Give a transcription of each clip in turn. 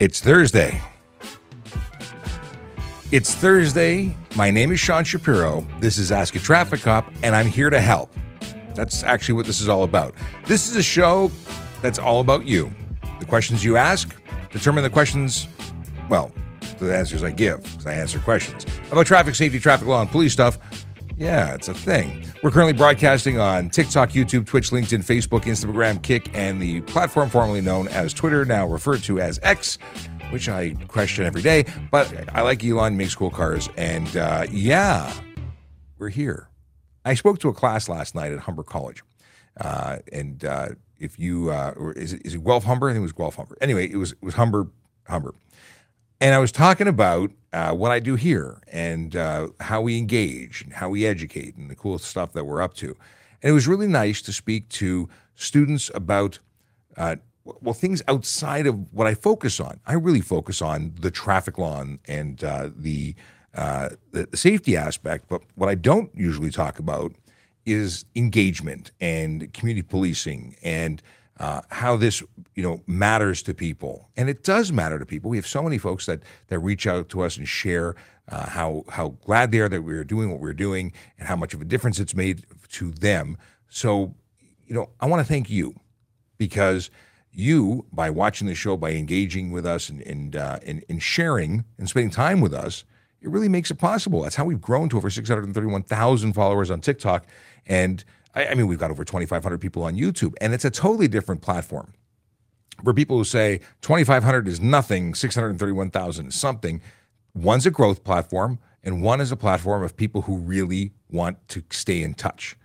It's Thursday. It's Thursday. My name is Sean Shapiro. This is Ask a Traffic Cop, and I'm here to help. That's actually what this is all about. This is a show that's all about you. The questions you ask determine the questions, well, the answers I give, because I answer questions about traffic safety, traffic law, and police stuff. Yeah, it's a thing. We're currently broadcasting on TikTok, YouTube, Twitch, LinkedIn, Facebook, Instagram, Kick, and the platform formerly known as Twitter, now referred to as X, which I question every day. But I like Elon, makes cool cars. And uh, yeah, we're here. I spoke to a class last night at Humber College. Uh, and uh, if you, uh, or is it, is it Guelph Humber? I think it was Guelph Humber. Anyway, it was, it was Humber, Humber. And I was talking about uh, what I do here and uh, how we engage and how we educate and the cool stuff that we're up to. And it was really nice to speak to students about, uh, well, things outside of what I focus on. I really focus on the traffic law and uh, the, uh, the, the safety aspect. But what I don't usually talk about is engagement and community policing and uh, how this you know matters to people, and it does matter to people. We have so many folks that that reach out to us and share uh, how how glad they are that we're doing what we're doing and how much of a difference it's made to them. So, you know, I want to thank you because you, by watching the show, by engaging with us and and, uh, and and sharing and spending time with us, it really makes it possible. That's how we've grown to over six hundred thirty-one thousand followers on TikTok and I, I mean, we've got over 2,500 people on YouTube, and it's a totally different platform. For people who say 2,500 is nothing, 631,000 is something, one's a growth platform, and one is a platform of people who really want to stay in touch.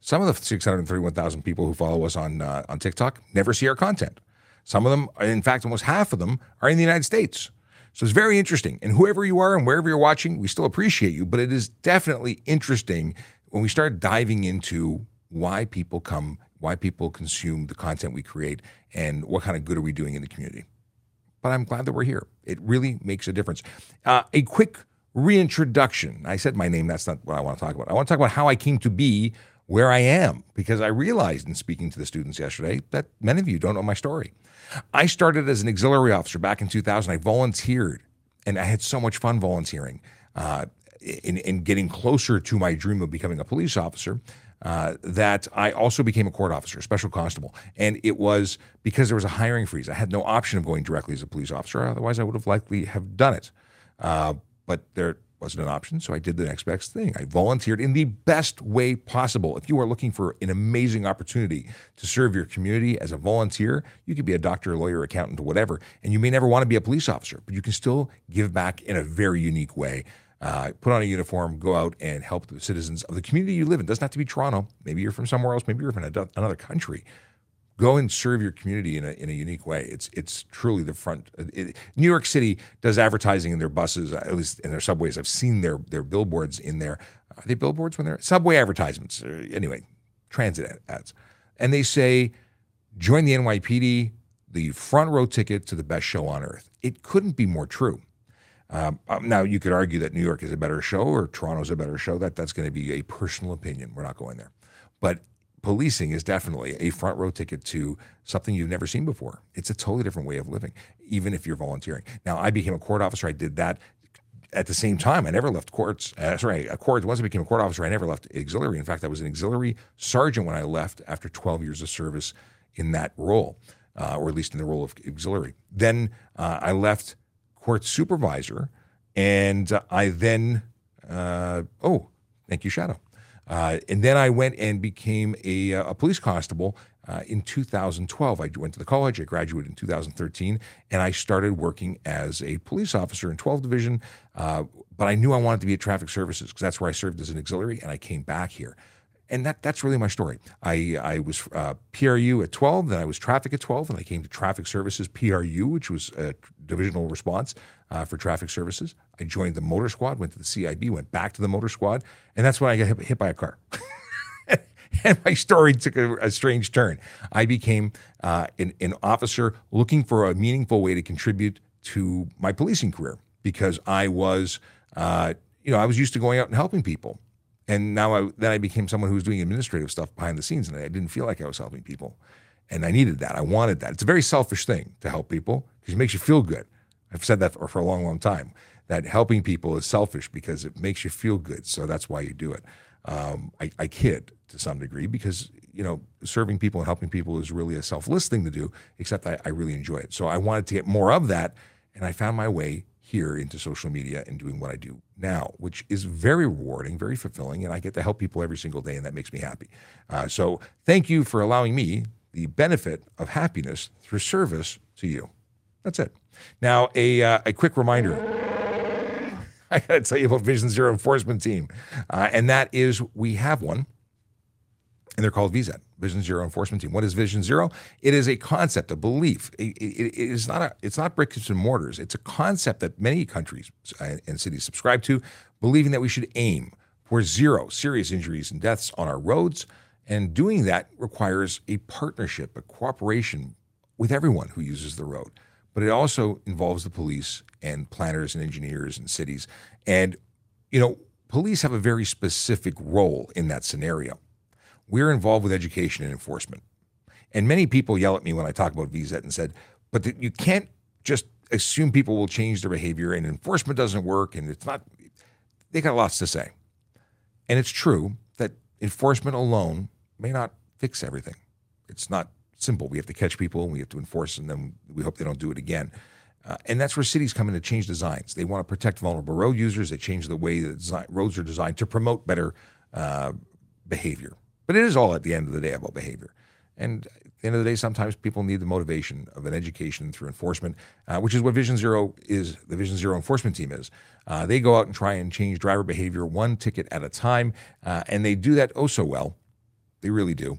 Some of the 631,000 people who follow us on uh, on TikTok never see our content. Some of them, in fact, almost half of them are in the United States. So it's very interesting. And whoever you are and wherever you're watching, we still appreciate you, but it is definitely interesting when we start diving into why people come, why people consume the content we create, and what kind of good are we doing in the community. But I'm glad that we're here. It really makes a difference. Uh, a quick reintroduction. I said my name, that's not what I want to talk about. I want to talk about how I came to be where I am because I realized in speaking to the students yesterday that many of you don't know my story. I started as an auxiliary officer back in 2000. I volunteered and I had so much fun volunteering uh, in, in getting closer to my dream of becoming a police officer uh, that I also became a court officer, special constable. And it was because there was a hiring freeze. I had no option of going directly as a police officer. Otherwise, I would have likely have done it. Uh, but there wasn't an option, so I did the next best thing. I volunteered in the best way possible. If you are looking for an amazing opportunity to serve your community as a volunteer, you could be a doctor, lawyer, accountant, whatever, and you may never want to be a police officer, but you can still give back in a very unique way uh, put on a uniform, go out and help the citizens of the community you live in. It doesn't have to be Toronto. Maybe you're from somewhere else. Maybe you're from another country. Go and serve your community in a, in a unique way. It's it's truly the front. It, New York City does advertising in their buses, at least in their subways. I've seen their their billboards in there. Are they billboards when they're subway advertisements? Uh, anyway, transit ads, and they say, "Join the NYPD, the front row ticket to the best show on earth." It couldn't be more true. Um, um, now you could argue that New York is a better show or Toronto's a better show. That that's going to be a personal opinion. We're not going there, but policing is definitely a front row ticket to something you've never seen before. It's a totally different way of living, even if you're volunteering. Now I became a court officer. I did that at the same time. I never left courts. Uh, sorry, a court. Once I became a court officer, I never left auxiliary. In fact, I was an auxiliary sergeant when I left after 12 years of service in that role, uh, or at least in the role of auxiliary. Then uh, I left court supervisor. And uh, I then, uh, oh, thank you, Shadow. Uh, and then I went and became a, uh, a police constable uh, in 2012. I went to the college, I graduated in 2013, and I started working as a police officer in 12 Division. Uh, but I knew I wanted to be at Traffic Services because that's where I served as an auxiliary, and I came back here and that that's really my story. I I was uh, PRU at 12, then I was traffic at 12, and I came to Traffic Services PRU, which was a divisional response uh, for traffic services. I joined the motor squad, went to the CIB, went back to the motor squad, and that's when I got hit, hit by a car. and my story took a, a strange turn. I became uh, an, an officer looking for a meaningful way to contribute to my policing career because I was, uh, you know, I was used to going out and helping people and now I, then I became someone who was doing administrative stuff behind the scenes, and I didn't feel like I was helping people. And I needed that. I wanted that. It's a very selfish thing to help people because it makes you feel good. I've said that for, for a long, long time. That helping people is selfish because it makes you feel good, so that's why you do it. Um, I, I kid to some degree because you know serving people and helping people is really a selfless thing to do. Except I, I really enjoy it, so I wanted to get more of that, and I found my way here into social media and doing what I do now, which is very rewarding, very fulfilling, and I get to help people every single day, and that makes me happy. Uh, so thank you for allowing me the benefit of happiness through service to you. That's it. Now, a, uh, a quick reminder. I got to tell you about Vision Zero Enforcement Team, uh, and that is we have one and they're called VZET, Vision Zero Enforcement Team. What is Vision Zero? It is a concept, a belief. It, it, it is not a, it's not bricks and mortars. It's a concept that many countries uh, and cities subscribe to, believing that we should aim for zero serious injuries and deaths on our roads. And doing that requires a partnership, a cooperation with everyone who uses the road. But it also involves the police and planners and engineers and cities. And, you know, police have a very specific role in that scenario we're involved with education and enforcement. And many people yell at me when I talk about VZET and said, but you can't just assume people will change their behavior and enforcement doesn't work and it's not, they got lots to say. And it's true that enforcement alone may not fix everything. It's not simple. We have to catch people and we have to enforce and then we hope they don't do it again. Uh, and that's where cities come in to change designs. They want to protect vulnerable road users. They change the way that design, roads are designed to promote better uh, behavior. But it is all at the end of the day about behavior. And at the end of the day, sometimes people need the motivation of an education through enforcement, uh, which is what Vision Zero is. The Vision Zero enforcement team is. Uh, they go out and try and change driver behavior one ticket at a time, uh, and they do that oh so well. They really do.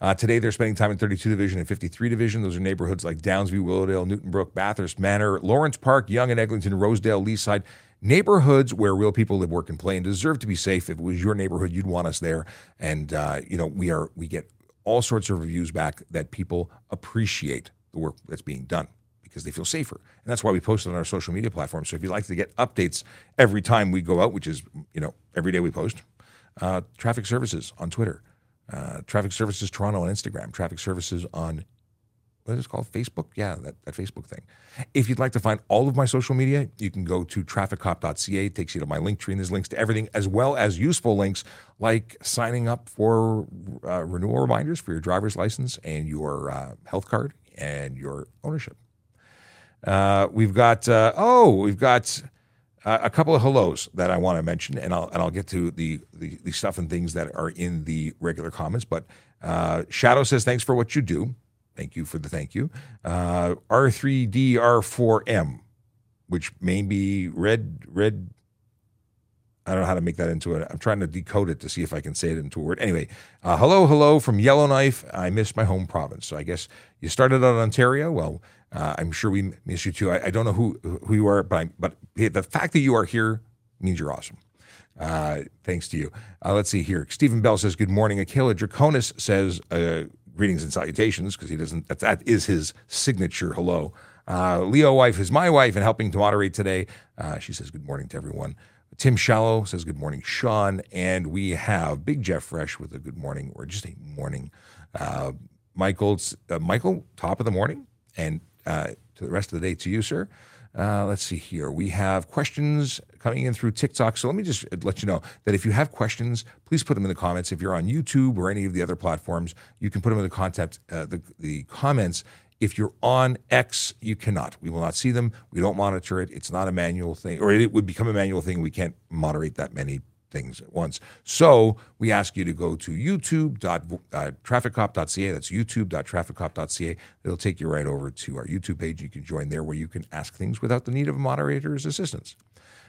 Uh, today, they're spending time in 32 Division and 53 Division. Those are neighborhoods like Downsview, Willowdale, Newtonbrook, Bathurst Manor, Lawrence Park, Yonge and Eglinton, Rosedale, Leaside neighborhoods where real people live, work, and play, and deserve to be safe. If it was your neighborhood, you'd want us there. And uh, you know, we are we get all sorts of reviews back that people appreciate the work that's being done because they feel safer. And that's why we post it on our social media platforms. So if you'd like to get updates every time we go out, which is you know every day we post, uh, traffic services on Twitter, uh, traffic services Toronto on Instagram, traffic services on what is it called? Facebook? Yeah, that, that Facebook thing. If you'd like to find all of my social media, you can go to trafficcop.ca. It takes you to my link tree and there's links to everything, as well as useful links like signing up for uh, renewal reminders for your driver's license and your uh, health card and your ownership. Uh, we've got, uh, oh, we've got uh, a couple of hellos that I want to mention, and I'll, and I'll get to the, the, the stuff and things that are in the regular comments. But uh, Shadow says, thanks for what you do. Thank you for the thank you. Uh, R3DR4M, which may be red, red. I don't know how to make that into it. I'm trying to decode it to see if I can say it into a word. Anyway, uh, hello, hello from Yellowknife. I miss my home province. So I guess you started in Ontario. Well, uh, I'm sure we miss you too. I, I, don't know who who you are, but I, but the fact that you are here means you're awesome. Uh, thanks to you. Uh, let's see here. Stephen Bell says, Good morning. Akela Draconis says, uh, greetings and salutations because he doesn't that, that is his signature hello uh, leo wife is my wife and helping to moderate today uh, she says good morning to everyone tim shallow says good morning sean and we have big jeff fresh with a good morning or just a morning michael's michael top of the morning and uh, to the rest of the day to you sir uh, let's see here. We have questions coming in through TikTok. So let me just let you know that if you have questions, please put them in the comments. If you're on YouTube or any of the other platforms, you can put them in the content, uh, the, the comments. If you're on X, you cannot. We will not see them. We don't monitor it. It's not a manual thing, or it would become a manual thing. We can't moderate that many things at once. So we ask you to go to youtube.trafficcop.ca. Uh, That's youtube.trafficcop.ca. It'll take you right over to our YouTube page. You can join there where you can ask things without the need of a moderator's assistance.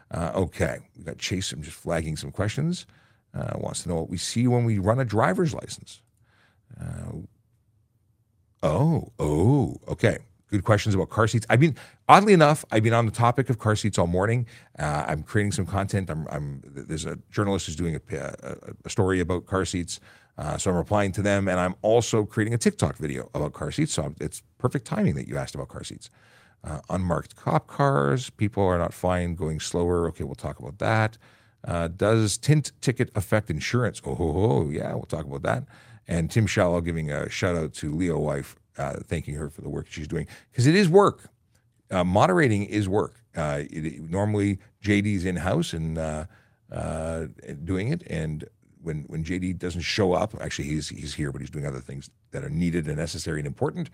Uh, okay, we got Chase. I'm just flagging some questions. Uh, wants to know what we see when we run a driver's license. Uh, oh, oh, okay good questions about car seats. I've been, oddly enough, I've been on the topic of car seats all morning. Uh, I'm creating some content. I'm, I'm, there's a journalist who's doing a, a, a story about car seats. Uh, so I'm replying to them, and I'm also creating a TikTok video about car seats. So it's perfect timing that you asked about car seats. Uh, unmarked cop cars, people are not fine going slower. Okay, we'll talk about that. Uh, does tint ticket affect insurance? Oh, oh, oh, yeah, we'll talk about that. And Tim Shallow giving a shout out to Leo Wife uh, thanking her for the work she's doing because it is work. uh, moderating is work. Uh, it, normally, JD's in house and uh, uh, doing it, and when when JD doesn't show up, actually he's he's here, but he's doing other things that are needed and necessary and important.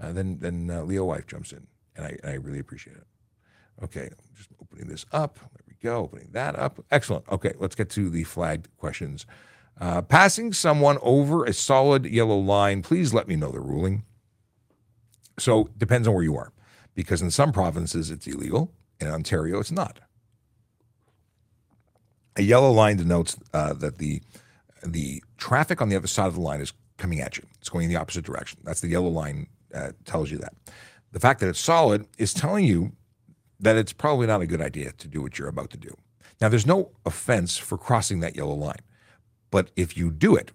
Uh, then then Leo wife jumps in, and I, I really appreciate it. Okay, I'm just opening this up. There we go, opening that up. Excellent. Okay, let's get to the flagged questions. Uh, passing someone over a solid yellow line, please let me know the ruling. So depends on where you are, because in some provinces it's illegal, in Ontario it's not. A yellow line denotes uh, that the the traffic on the other side of the line is coming at you. It's going in the opposite direction. That's the yellow line uh, tells you that. The fact that it's solid is telling you that it's probably not a good idea to do what you're about to do. Now, there's no offense for crossing that yellow line, but if you do it,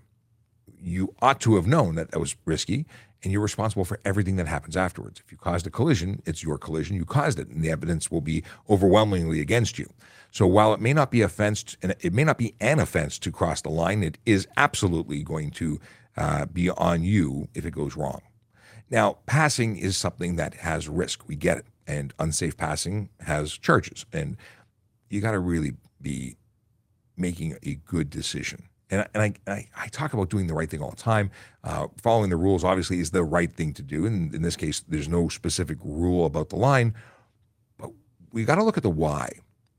you ought to have known that that was risky and you're responsible for everything that happens afterwards. If you caused a collision, it's your collision, you caused it, and the evidence will be overwhelmingly against you. So while it may not be offense, and it may not be an offense to cross the line, it is absolutely going to uh, be on you if it goes wrong. Now, passing is something that has risk. We get it, and unsafe passing has charges, and you got to really be making a good decision and, and I, I, I, talk about doing the right thing all the time. Uh, following the rules, obviously, is the right thing to do. And in this case, there's no specific rule about the line, but we got to look at the why.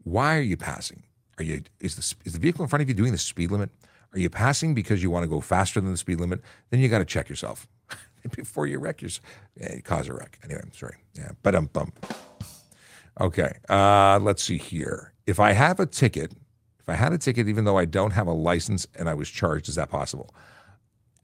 Why are you passing? Are you is the is the vehicle in front of you doing the speed limit? Are you passing because you want to go faster than the speed limit? Then you got to check yourself before you wreck yourself. Yeah, cause a wreck. Anyway, I'm sorry. Yeah, but um bump. Okay, uh, let's see here. If I have a ticket if I had a ticket, even though I don't have a license and I was charged, is that possible?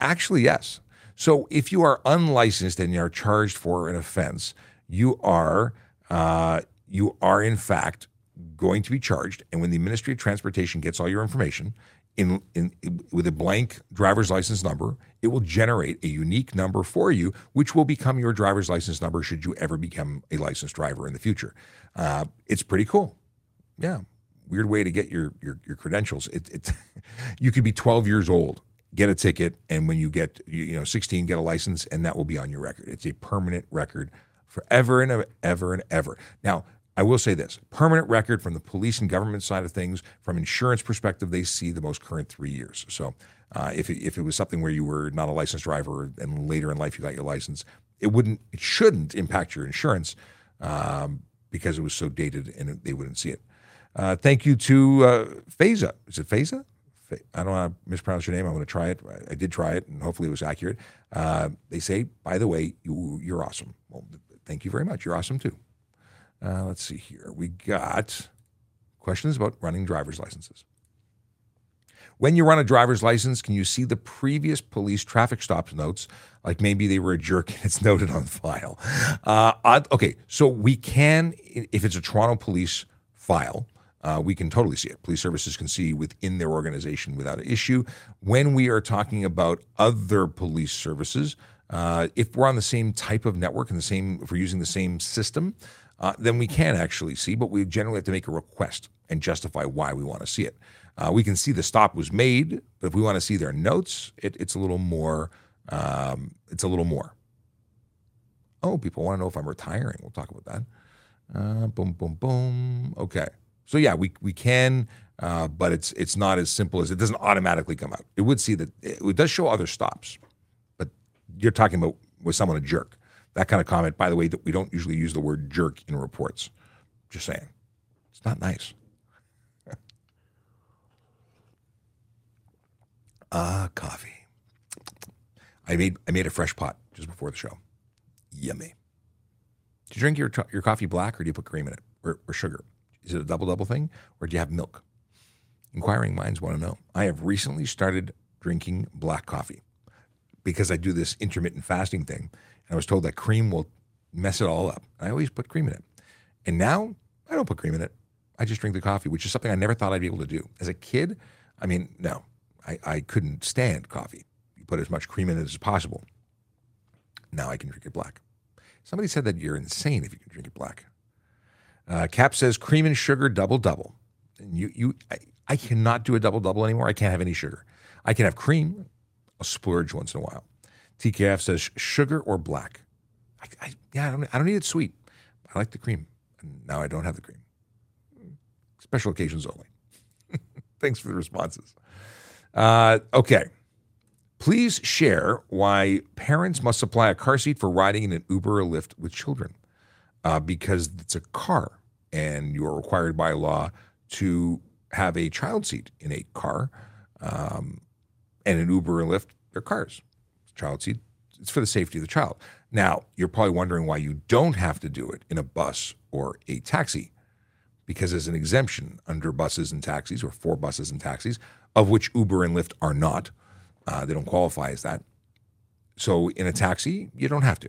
Actually, yes. So if you are unlicensed and you are charged for an offense, you are uh, you are in fact going to be charged. And when the Ministry of Transportation gets all your information in, in, with a blank driver's license number, it will generate a unique number for you, which will become your driver's license number should you ever become a licensed driver in the future. Uh, it's pretty cool. Yeah, weird way to get your your, your credentials. It, it you could be 12 years old, get a ticket, and when you get you know 16, get a license, and that will be on your record. It's a permanent record forever and ever and ever. Now, I will say this: permanent record from the police and government side of things. From insurance perspective, they see the most current three years. So. Uh, if, it, if it was something where you were not a licensed driver and later in life you got your license, it wouldn't, it shouldn't impact your insurance um, because it was so dated and they wouldn't see it. Uh, thank you to uh. Is it Feza? I don't want to mispronounce your name. I'm going to try it. I did try it, and hopefully it was accurate. Uh, they say, by the way, you, you're awesome. Well, thank you very much. You're awesome too. Uh, let's see here. We got questions about running driver's licenses. When you run a driver's license, can you see the previous police traffic stops notes? Like maybe they were a jerk and it's noted on file. Uh, okay, so we can, if it's a Toronto police file, uh, we can totally see it. Police services can see within their organization without an issue. When we are talking about other police services, uh, if we're on the same type of network and the same, if we're using the same system, uh, then we can actually see, but we generally have to make a request and justify why we want to see it. Uh, we can see the stop was made, but if we want to see their notes, it, it's a little more. Um, it's a little more. Oh, people want to know if I'm retiring. We'll talk about that. Uh, boom, boom, boom. Okay. So yeah, we we can, uh, but it's it's not as simple as it doesn't automatically come out. It would see that it does show other stops, but you're talking about was someone a jerk? That kind of comment. By the way, that we don't usually use the word jerk in reports. Just saying, it's not nice. Ah, coffee. I made I made a fresh pot just before the show. Yummy. Do you drink your your coffee black or do you put cream in it or, or sugar? Is it a double double thing or do you have milk? Inquiring minds want to know. I have recently started drinking black coffee because I do this intermittent fasting thing. And I was told that cream will mess it all up. I always put cream in it. And now I don't put cream in it. I just drink the coffee, which is something I never thought I'd be able to do. As a kid, I mean, no, I, I couldn't stand coffee. You put as much cream in it as possible. Now I can drink it black. Somebody said that you're insane if you can drink it black. Uh, Cap says cream and sugar double double. And you, you, I, I cannot do a double double anymore. I can't have any sugar. I can have cream. I'll splurge once in a while. TKF says sugar or black. I, I, yeah, I don't, I don't need it sweet. I like the cream. Now I don't have the cream. Special occasions only. Thanks for the responses. Uh, okay. Please share why parents must supply a car seat for riding in an Uber or Lyft with children. Uh, because it's a car and you are required by law to have a child seat in a car. Um, and an Uber and Lyft, they're cars. Child seat, it's for the safety of the child. Now, you're probably wondering why you don't have to do it in a bus or a taxi, because there's an exemption under buses and taxis, or for buses and taxis, of which Uber and Lyft are not. Uh, they don't qualify as that. So in a taxi, you don't have to.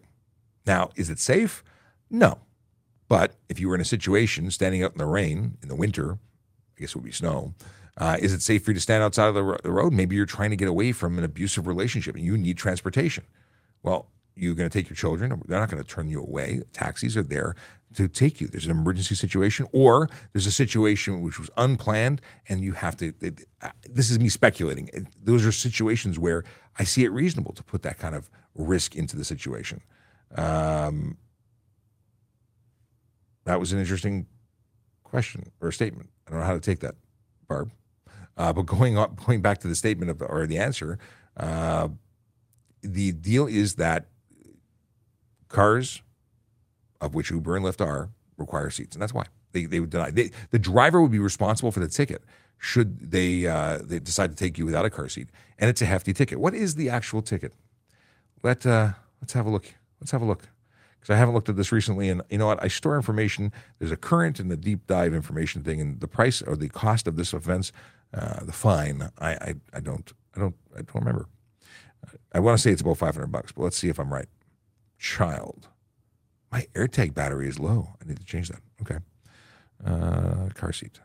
Now, is it safe? No. But if you were in a situation standing out in the rain in the winter, I guess it would be snow, uh, is it safe for you to stand outside of the, ro- the road? Maybe you're trying to get away from an abusive relationship and you need transportation. Well, you're going to take your children. They're not going to turn you away. Taxis are there to take you. There's an emergency situation, or there's a situation which was unplanned, and you have to. It, uh, this is me speculating. Those are situations where I see it reasonable to put that kind of risk into the situation. Um, that was an interesting question or statement. I don't know how to take that, Barb. Uh, but going on, going back to the statement of or the answer, uh, the deal is that cars, of which Uber and Lyft are, require seats, and that's why they they would deny. They, the driver would be responsible for the ticket should they uh, they decide to take you without a car seat, and it's a hefty ticket. What is the actual ticket? Let uh, let's have a look. Let's have a look because I haven't looked at this recently. And you know what? I store information. There's a current and the deep dive information thing, and the price or the cost of this offense, uh, the fine. I, I I don't I don't I don't remember. I want to say it's about 500 bucks, but let's see if I'm right. Child, my AirTag battery is low. I need to change that. Okay, uh, car seat.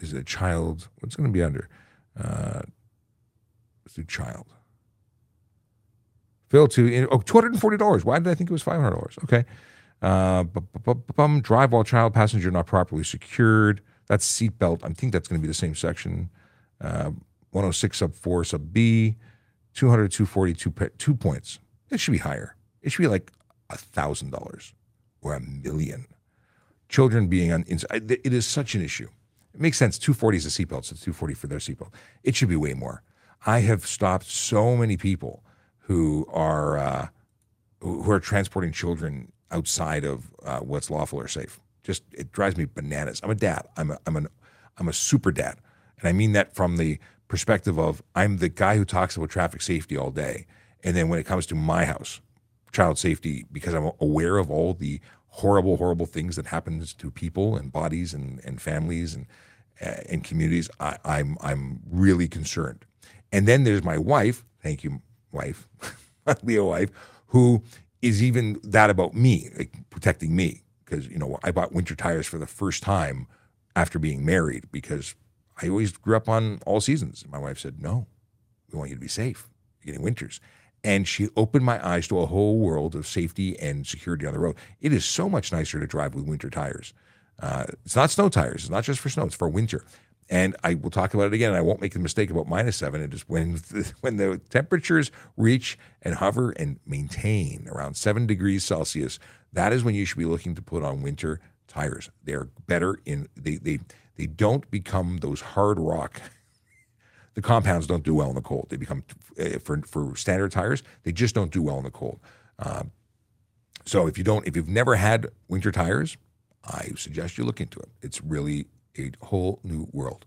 Is it a child? What's going to be under? Uh, let's do child. Phil to oh, $240. Why did I think it was $500? Okay. Uh, bu- bu- bu- bu- bum, drive while child passenger not properly secured. That's seatbelt. I think that's going to be the same section. Uh, 106 sub 4 sub B, 200, 240, two, two points. It should be higher. It should be like $1,000 or a million. Children being on, ins- I- it is such an issue. It makes sense. 240 is a seatbelt, so it's 240 for their seatbelt. It should be way more. I have stopped so many people who are uh, who are transporting children outside of uh, what's lawful or safe. Just it drives me bananas. I'm a dad. I'm a I'm an I'm a super dad, and I mean that from the perspective of I'm the guy who talks about traffic safety all day, and then when it comes to my house, child safety, because I'm aware of all the horrible, horrible things that happens to people and bodies and, and families and uh, and communities, I, I'm I'm really concerned. And then there's my wife. Thank you, wife, my Leo wife, who is even that about me, like protecting me, because you know I bought winter tires for the first time after being married because I always grew up on all seasons. My wife said, "No, we want you to be safe. You're getting winters." And she opened my eyes to a whole world of safety and security on the road. It is so much nicer to drive with winter tires. Uh, it's not snow tires. It's not just for snow. It's for winter. And I will talk about it again. I won't make the mistake about minus seven. It is when the, when the temperatures reach and hover and maintain around seven degrees Celsius. That is when you should be looking to put on winter tires. They're better in they they they don't become those hard rock the compounds don't do well in the cold. They become uh, for for standard tires. They just don't do well in the cold. Um, so if you don't, if you've never had winter tires, I suggest you look into it. It's really a whole new world.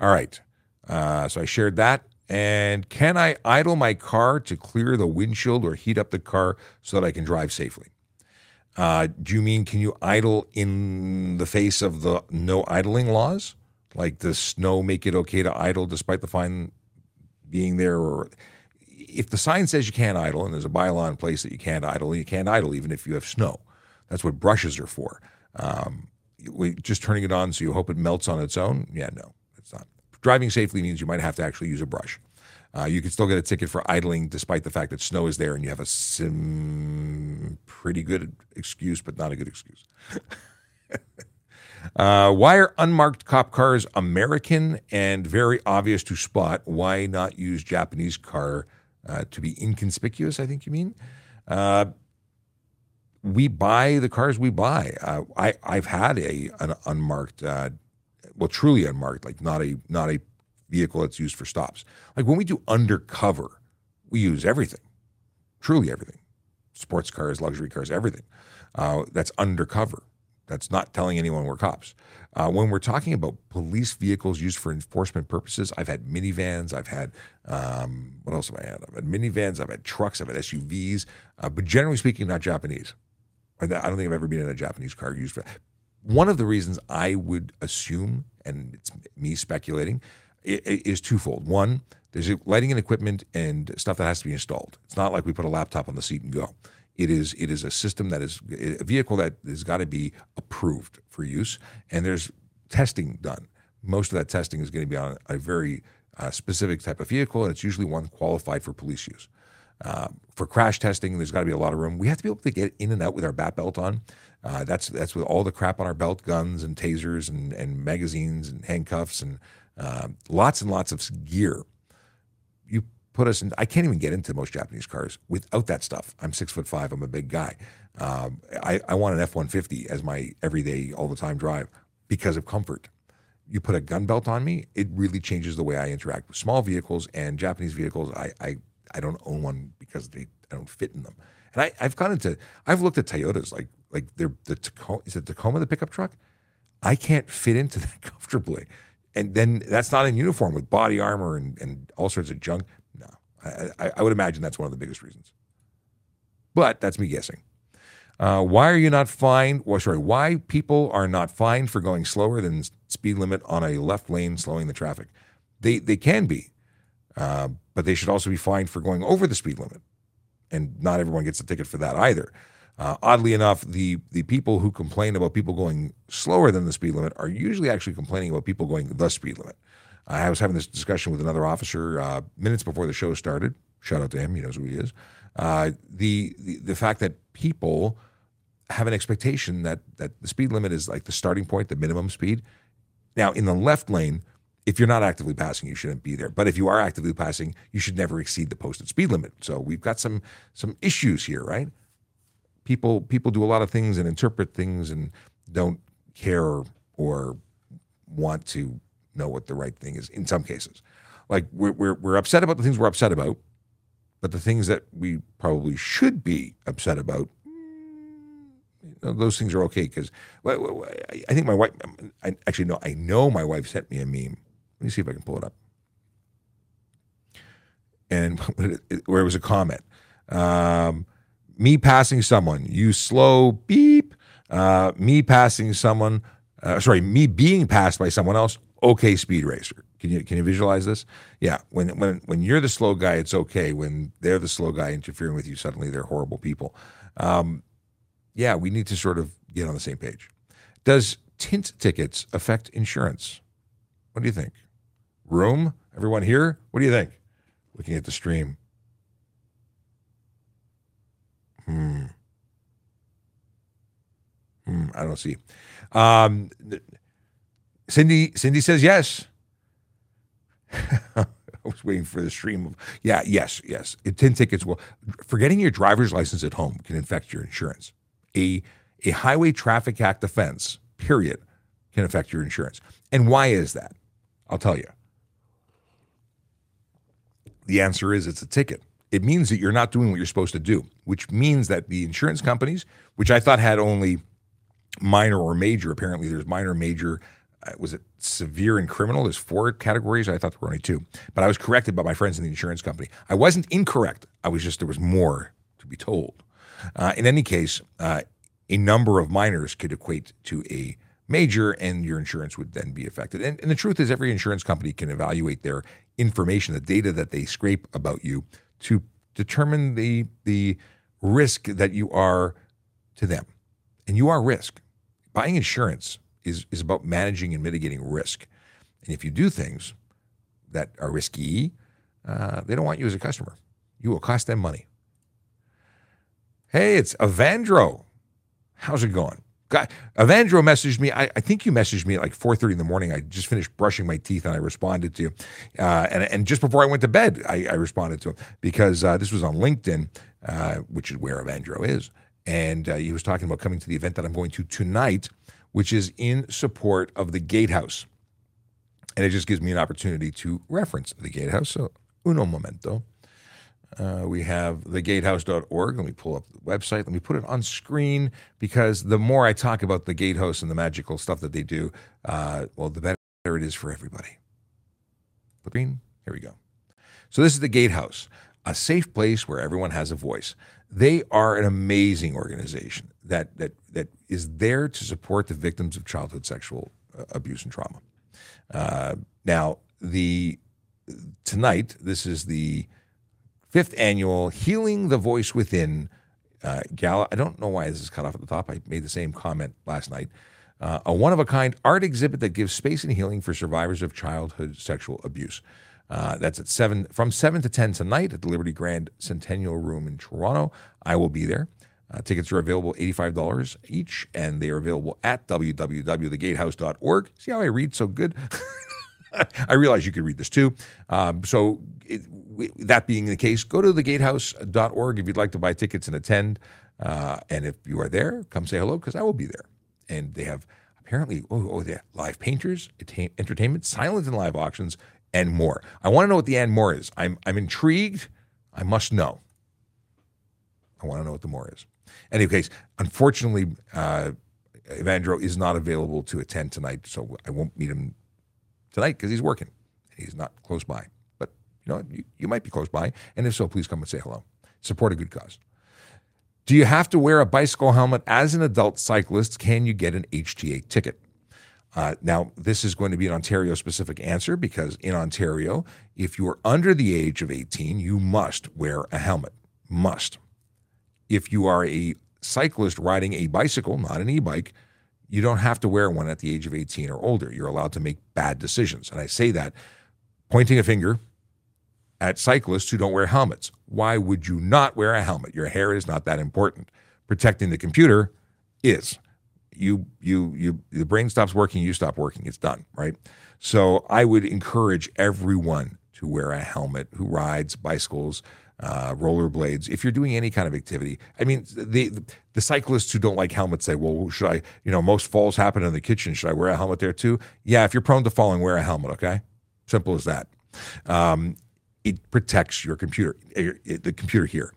All right. Uh, so I shared that. And can I idle my car to clear the windshield or heat up the car so that I can drive safely? Uh, do you mean can you idle in the face of the no idling laws? Like the snow make it okay to idle despite the fine being there? Or if the sign says you can't idle and there's a bylaw in place that you can't idle, you can't idle even if you have snow. That's what brushes are for. Um, just turning it on so you hope it melts on its own? Yeah, no, it's not. Driving safely means you might have to actually use a brush. Uh, you can still get a ticket for idling despite the fact that snow is there and you have a sim- pretty good excuse, but not a good excuse. uh, why are unmarked cop cars American and very obvious to spot? Why not use Japanese car uh, to be inconspicuous? I think you mean. We buy the cars we buy. Uh, I I've had a an unmarked, uh, well, truly unmarked, like not a not a vehicle that's used for stops. Like when we do undercover, we use everything, truly everything, sports cars, luxury cars, everything. Uh, that's undercover. That's not telling anyone we're cops. Uh, when we're talking about police vehicles used for enforcement purposes, I've had minivans. I've had um, what else have I had? I've had minivans. I've had trucks. I've had SUVs. Uh, but generally speaking, not Japanese. I don't think I've ever been in a Japanese car used for. One of the reasons I would assume, and it's me speculating, is twofold. One, there's lighting and equipment and stuff that has to be installed. It's not like we put a laptop on the seat and go. It is it is a system that is a vehicle that has got to be approved for use, and there's testing done. Most of that testing is going to be on a very uh, specific type of vehicle, and it's usually one qualified for police use. Uh, for crash testing, there's got to be a lot of room. We have to be able to get in and out with our bat belt on. Uh, that's that's with all the crap on our belt, guns and tasers and, and magazines and handcuffs and uh, lots and lots of gear. You put us in. I can't even get into most Japanese cars without that stuff. I'm six foot five. I'm a big guy. Um, I, I want an F one fifty as my everyday, all the time drive because of comfort. You put a gun belt on me, it really changes the way I interact with small vehicles and Japanese vehicles. I I, I don't own one because they I don't fit in them. And I, I've gone into I've looked at Toyotas like like they're the Tacoma is it Tacoma the pickup truck? I can't fit into that comfortably. And then that's not in uniform with body armor and, and all sorts of junk. No. I, I, would imagine that's one of the biggest reasons. But that's me guessing. Uh, why are you not fined? Well, sorry, why people are not fined for going slower than speed limit on a left lane, slowing the traffic? They they can be, uh, but they should also be fined for going over the speed limit, and not everyone gets a ticket for that either. Uh, oddly enough, the the people who complain about people going slower than the speed limit are usually actually complaining about people going the speed limit. I was having this discussion with another officer uh, minutes before the show started. Shout out to him; he knows who he is. Uh, the, the the fact that people have an expectation that that the speed limit is like the starting point, the minimum speed. Now, in the left lane, if you're not actively passing, you shouldn't be there. But if you are actively passing, you should never exceed the posted speed limit. So we've got some some issues here, right? People people do a lot of things and interpret things and don't care or want to know what the right thing is in some cases. Like we're, we're, we're upset about the things we're upset about, but the things that we probably should be upset about, mm, those things are okay. Because I think my wife, I, actually, no, I know my wife sent me a meme. Let me see if I can pull it up. And where it was a comment. Um, me passing someone, you slow beep. Uh, me passing someone, uh, sorry, me being passed by someone else, okay speed racer. Can you can you visualize this? Yeah, when when when you're the slow guy, it's okay. When they're the slow guy interfering with you, suddenly they're horrible people. Um, yeah, we need to sort of get on the same page. Does tint tickets affect insurance? What do you think? Room? Everyone here? What do you think? Looking at the stream. Hmm. Hmm. I don't see. Um, Cindy Cindy says yes. I was waiting for the stream of yeah, yes, yes. Ten tickets will forgetting your driver's license at home can affect your insurance. A a highway traffic act offense, period, can affect your insurance. And why is that? I'll tell you. The answer is it's a ticket. It means that you're not doing what you're supposed to do, which means that the insurance companies, which I thought had only minor or major, apparently there's minor, major, uh, was it severe and criminal? There's four categories. I thought there were only two, but I was corrected by my friends in the insurance company. I wasn't incorrect. I was just there was more to be told. Uh, in any case, uh, a number of minors could equate to a major, and your insurance would then be affected. And, and the truth is, every insurance company can evaluate their information, the data that they scrape about you, to determine the the risk that you are to them, and you are risk. Buying insurance is, is about managing and mitigating risk. And if you do things that are risky, uh, they don't want you as a customer. You will cost them money. Hey, it's Evandro. How's it going? God, Evandro messaged me. I, I, think you messaged me at like 4:30 in the morning. I just finished brushing my teeth and I responded to you. Uh, and, and just before I went to bed, I, I responded to him because uh, this was on LinkedIn, uh, which is where Evandro is. and uh, he was talking about coming to the event that I'm going to tonight, which is in support of the Gatehouse. And it just gives me an opportunity to reference the Gatehouse. So, uno momento. Uh, we have thegatehouse.org. Let me pull up the website. Let me put it on screen because the more I talk about the Gatehouse and the magical stuff that they do, uh, well, the better it is for everybody. Green, here we go. So, this is the Gatehouse, a safe place where everyone has a voice. They are an amazing organization that, that, that is there to support the victims of childhood sexual uh, abuse and trauma. Uh, now, the tonight, this is the fifth annual Healing the Voice Within uh, gala. I don't know why this is cut off at the top. I made the same comment last night. Uh, a one of a kind art exhibit that gives space and healing for survivors of childhood sexual abuse. Uh, that's at seven from seven to ten tonight at the Liberty Grand Centennial Room in Toronto. I will be there. Uh, tickets are available $85 each, and they are available at www.thegatehouse.org. See how I read so good? I realize you could read this too. Um, so, it, that being the case, go to thegatehouse.org if you'd like to buy tickets and attend. Uh, and if you are there, come say hello because I will be there. And they have apparently, oh, oh they have live painters, entertainment, silent and live auctions, and more. I want to know what the and more is. I'm, I'm intrigued. I must know. I want to know what the more is. Any case, unfortunately, uh, Evandro is not available to attend tonight, so I won't meet him tonight because he's working. He's not close by. You know, you, you might be close by, and if so, please come and say hello. Support a good cause. Do you have to wear a bicycle helmet as an adult cyclist? Can you get an HTA ticket? Uh, now, this is going to be an Ontario specific answer because in Ontario, if you are under the age of 18, you must wear a helmet. Must. If you are a cyclist riding a bicycle, not an e bike, you don't have to wear one at the age of 18 or older. You're allowed to make bad decisions. And I say that pointing a finger at cyclists who don't wear helmets. Why would you not wear a helmet? Your hair is not that important. Protecting the computer is. You you you the brain stops working, you stop working. It's done, right? So I would encourage everyone to wear a helmet who rides bicycles, uh, rollerblades, if you're doing any kind of activity. I mean, the the cyclists who don't like helmets say, "Well, should I? You know, most falls happen in the kitchen. Should I wear a helmet there too?" Yeah, if you're prone to falling, wear a helmet. Okay, simple as that. Um, it protects your computer, eh, the computer here.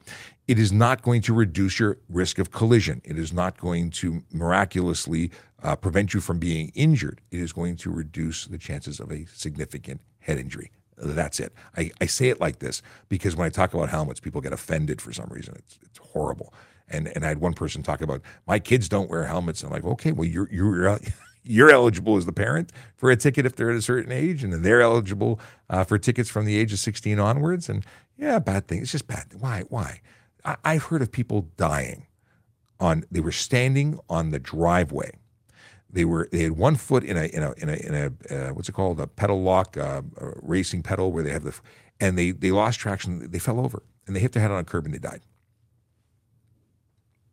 It is not going to reduce your risk of collision. It is not going to miraculously uh, prevent you from being injured. It is going to reduce the chances of a significant head injury. That's it. I, I say it like this because when I talk about helmets, people get offended for some reason. It's, it's horrible. And and I had one person talk about my kids don't wear helmets. I'm like, okay, well you're you're you're eligible as the parent for a ticket if they're at a certain age, and then they're eligible uh, for tickets from the age of 16 onwards. And yeah, bad thing. It's just bad. Why? Why? I, I've heard of people dying on. They were standing on the driveway they were they had one foot in a in a in a, in a uh, what's it called a pedal lock uh, a racing pedal where they have the and they they lost traction they fell over and they hit their head on a curb and they died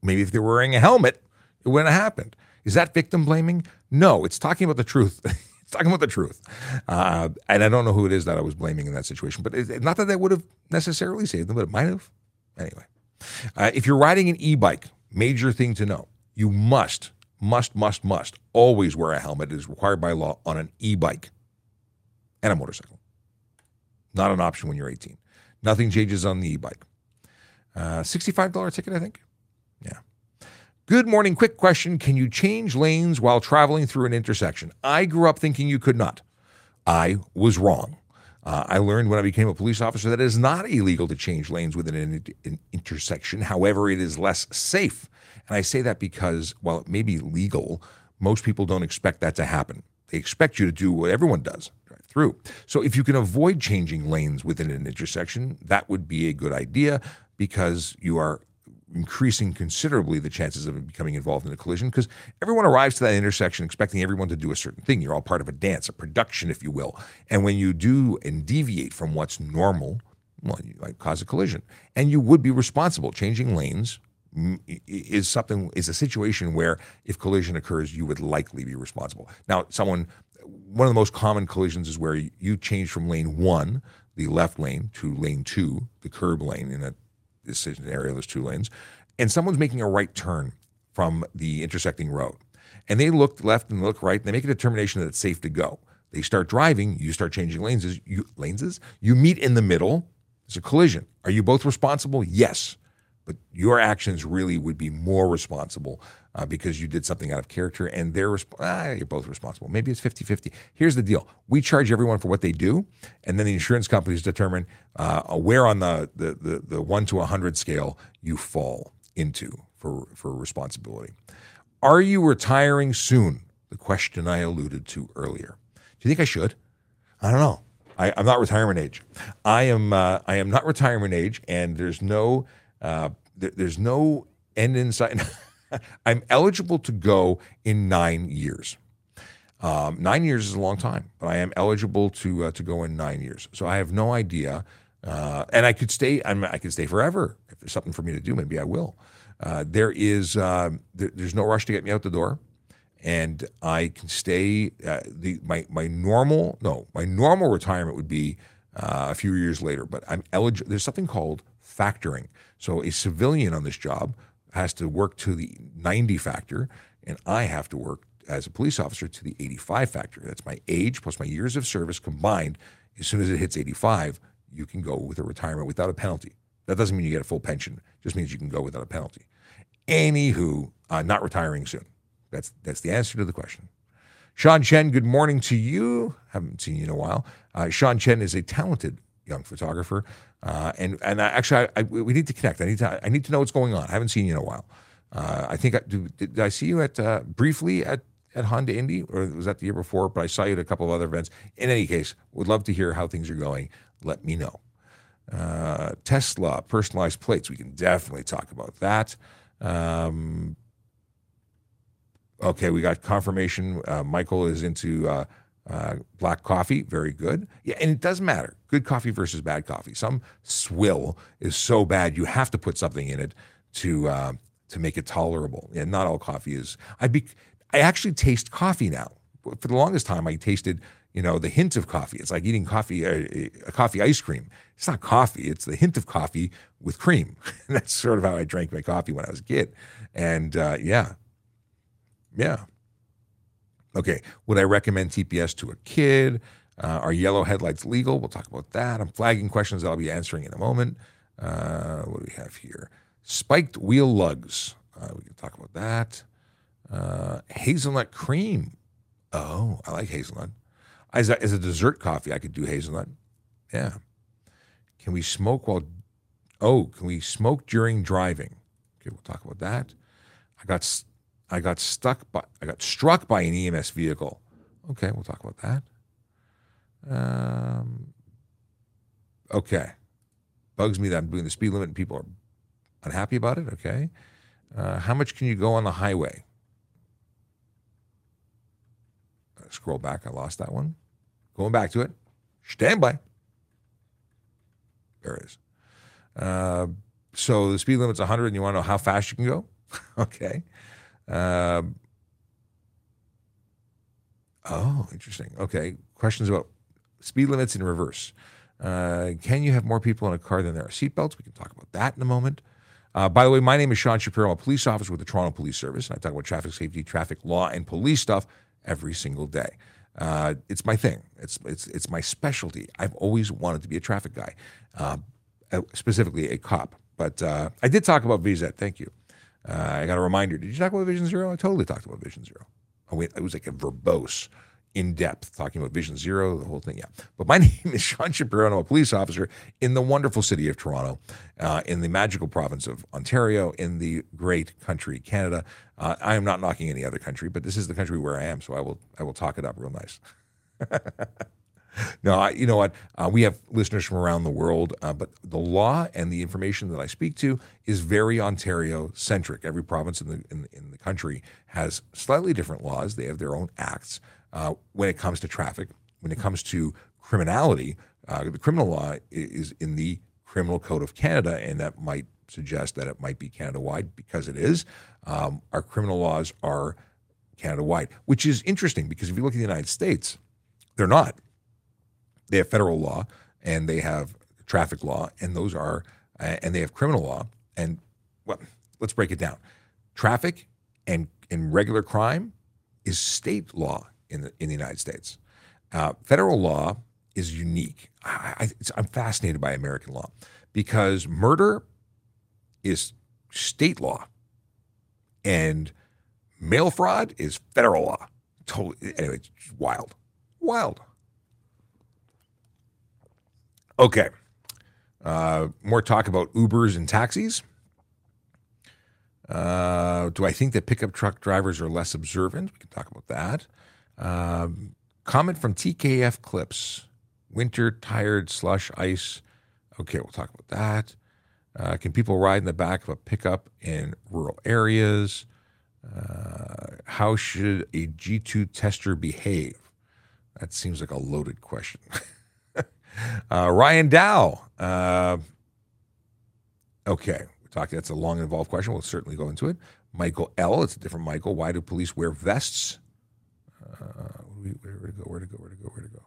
maybe if they were wearing a helmet it wouldn't have happened is that victim blaming no it's talking about the truth it's talking about the truth uh, and i don't know who it is that i was blaming in that situation but it, not that that would have necessarily saved them but it might have anyway uh, if you're riding an e-bike major thing to know you must must, must, must always wear a helmet. It is required by law on an e bike and a motorcycle. Not an option when you're 18. Nothing changes on the e bike. Uh, $65 ticket, I think. Good morning. Quick question Can you change lanes while traveling through an intersection? I grew up thinking you could not. I was wrong. Uh, I learned when I became a police officer that it is not illegal to change lanes within an, an intersection. However, it is less safe and I say that because while it may be legal, most people don't expect that to happen. They expect you to do what everyone does, drive through. So if you can avoid changing lanes within an intersection, that would be a good idea because you are increasing considerably the chances of becoming involved in a collision because everyone arrives to that intersection expecting everyone to do a certain thing. You're all part of a dance, a production, if you will. And when you do and deviate from what's normal, well, you might cause a collision. And you would be responsible. Changing lanes is something is a situation where if collision occurs, you would likely be responsible. Now, someone one of the most common collisions is where you change from lane one, the left lane, to lane two, the curb lane in a decision area. There's two lanes, and someone's making a right turn from the intersecting road, and they look left and look right, and they make a determination that it's safe to go. They start driving, you start changing lanes. You lanes, you meet in the middle. It's a collision. Are you both responsible? Yes, but your actions really would be more responsible uh, because you did something out of character, and they're resp- ah, you're both responsible. Maybe it's 50-50. Here's the deal: we charge everyone for what they do, and then the insurance companies determine uh, where on the, the the the one to hundred scale you fall into for for responsibility. Are you retiring soon? The question I alluded to earlier. Do you think I should? I don't know. I, am not retirement age. I am. Uh, I am not retirement age, and there's no. Uh, th- there's no end in sight. I'm eligible to go in nine years. Um, nine years is a long time, but I am eligible to uh, to go in nine years. So I have no idea, uh, and I could stay. I'm, i could stay forever if there's something for me to do. Maybe I will. Uh, there is. Um, there, there's no rush to get me out the door and I can stay. Uh, the my my normal no my normal retirement would be uh, a few years later, but I'm eligible. There's something called factoring. So a civilian on this job has to work to the 90 factor, and I have to work as a police officer to the 85 factor. That's my age plus my years of service combined. As soon as it hits 85, you can go with a retirement without a penalty. That doesn't mean you get a full pension. It just means you can go without a penalty. Anywho, uh, not retiring soon. That's that's the answer to the question. Sean Chen, good morning to you. Haven't seen you in a while. Uh, Sean Chen is a talented young photographer, uh, and and I, actually, I, I, we need to connect. I need to I need to know what's going on. I haven't seen you in a while. Uh, I think I, did, did, I see you at uh, briefly at at Honda Indy, or was that the year before? But I saw you at a couple of other events. In any case, would love to hear how things are going. Let me know. Uh, Tesla personalized plates. We can definitely talk about that. Um, okay, we got confirmation. Uh, Michael is into uh, black coffee. Very good. Yeah, and it doesn't matter. Good coffee versus bad coffee. Some swill is so bad you have to put something in it to uh, to make it tolerable. And not all coffee is. I be I actually taste coffee now. For the longest time, I tasted you know the hint of coffee. It's like eating coffee uh, a coffee ice cream. It's not coffee. It's the hint of coffee with cream. And that's sort of how I drank my coffee when I was a kid. And uh, yeah, yeah. Okay. Would I recommend TPS to a kid? Uh, are yellow headlights legal? We'll talk about that. I'm flagging questions that I'll be answering in a moment. Uh, what do we have here? Spiked wheel lugs. Uh, we can talk about that. Uh, hazelnut cream. Oh, I like hazelnut. As a, as a dessert coffee, I could do hazelnut. Yeah. Can we smoke while? Oh, can we smoke during driving? Okay, we'll talk about that. I got I got stuck by I got struck by an EMS vehicle. Okay, we'll talk about that. Um, okay, bugs me that I'm doing the speed limit and people are unhappy about it. Okay, uh, how much can you go on the highway? Uh, scroll back. I lost that one. Going back to it. Stand by. There it is. Uh, so the speed limit's 100, and you want to know how fast you can go? okay. Uh, oh, interesting. Okay. Questions about speed limits in reverse. Uh, can you have more people in a car than there are seatbelts? We can talk about that in a moment. Uh, by the way, my name is Sean Shapiro. I'm a police officer with the Toronto Police Service, and I talk about traffic safety, traffic law, and police stuff every single day. Uh, it's my thing. It's it's it's my specialty. I've always wanted to be a traffic guy, uh, specifically a cop. But uh, I did talk about VZ. Thank you. Uh, I got a reminder. Did you talk about Vision Zero? I totally talked about Vision Zero. Oh, wait, it was like a verbose, in depth, talking about Vision Zero, the whole thing. Yeah. But my name is Sean Shapiro, and I'm a police officer in the wonderful city of Toronto, uh, in the magical province of Ontario, in the great country Canada. Uh, I am not knocking any other country, but this is the country where I am, so I will I will talk it up real nice. no, I, you know what? Uh, we have listeners from around the world, uh, but the law and the information that I speak to is very Ontario centric. Every province in the in, in, the country has slightly different laws. They have their own acts uh, when it comes to traffic. When it comes to criminality, uh, the criminal law is in the Criminal Code of Canada, and that might suggest that it might be Canada wide because it is. Um, our criminal laws are Canada wide, which is interesting because if you look at the United States, they're not they have federal law and they have traffic law, and those are, uh, and they have criminal law. And well, let's break it down. Traffic and, and regular crime is state law in the, in the United States. Uh, federal law is unique. I, I'm fascinated by American law because murder is state law and mail fraud is federal law. Totally. Anyway, it's wild. Wild. Okay. Uh, more talk about Ubers and taxis. Uh, do I think that pickup truck drivers are less observant? We can talk about that. Um, comment from TKF Clips. Winter, tired, slush, ice. Okay, we'll talk about that. Uh, can people ride in the back of a pickup in rural areas? Uh, how should a G2 tester behave? That seems like a loaded question. uh, Ryan Dow. Uh, okay, we're talking. That's a long, involved question. We'll certainly go into it. Michael L. It's a different Michael. Why do police wear vests? Uh, where to go? Where to go? Where to go? Where to go?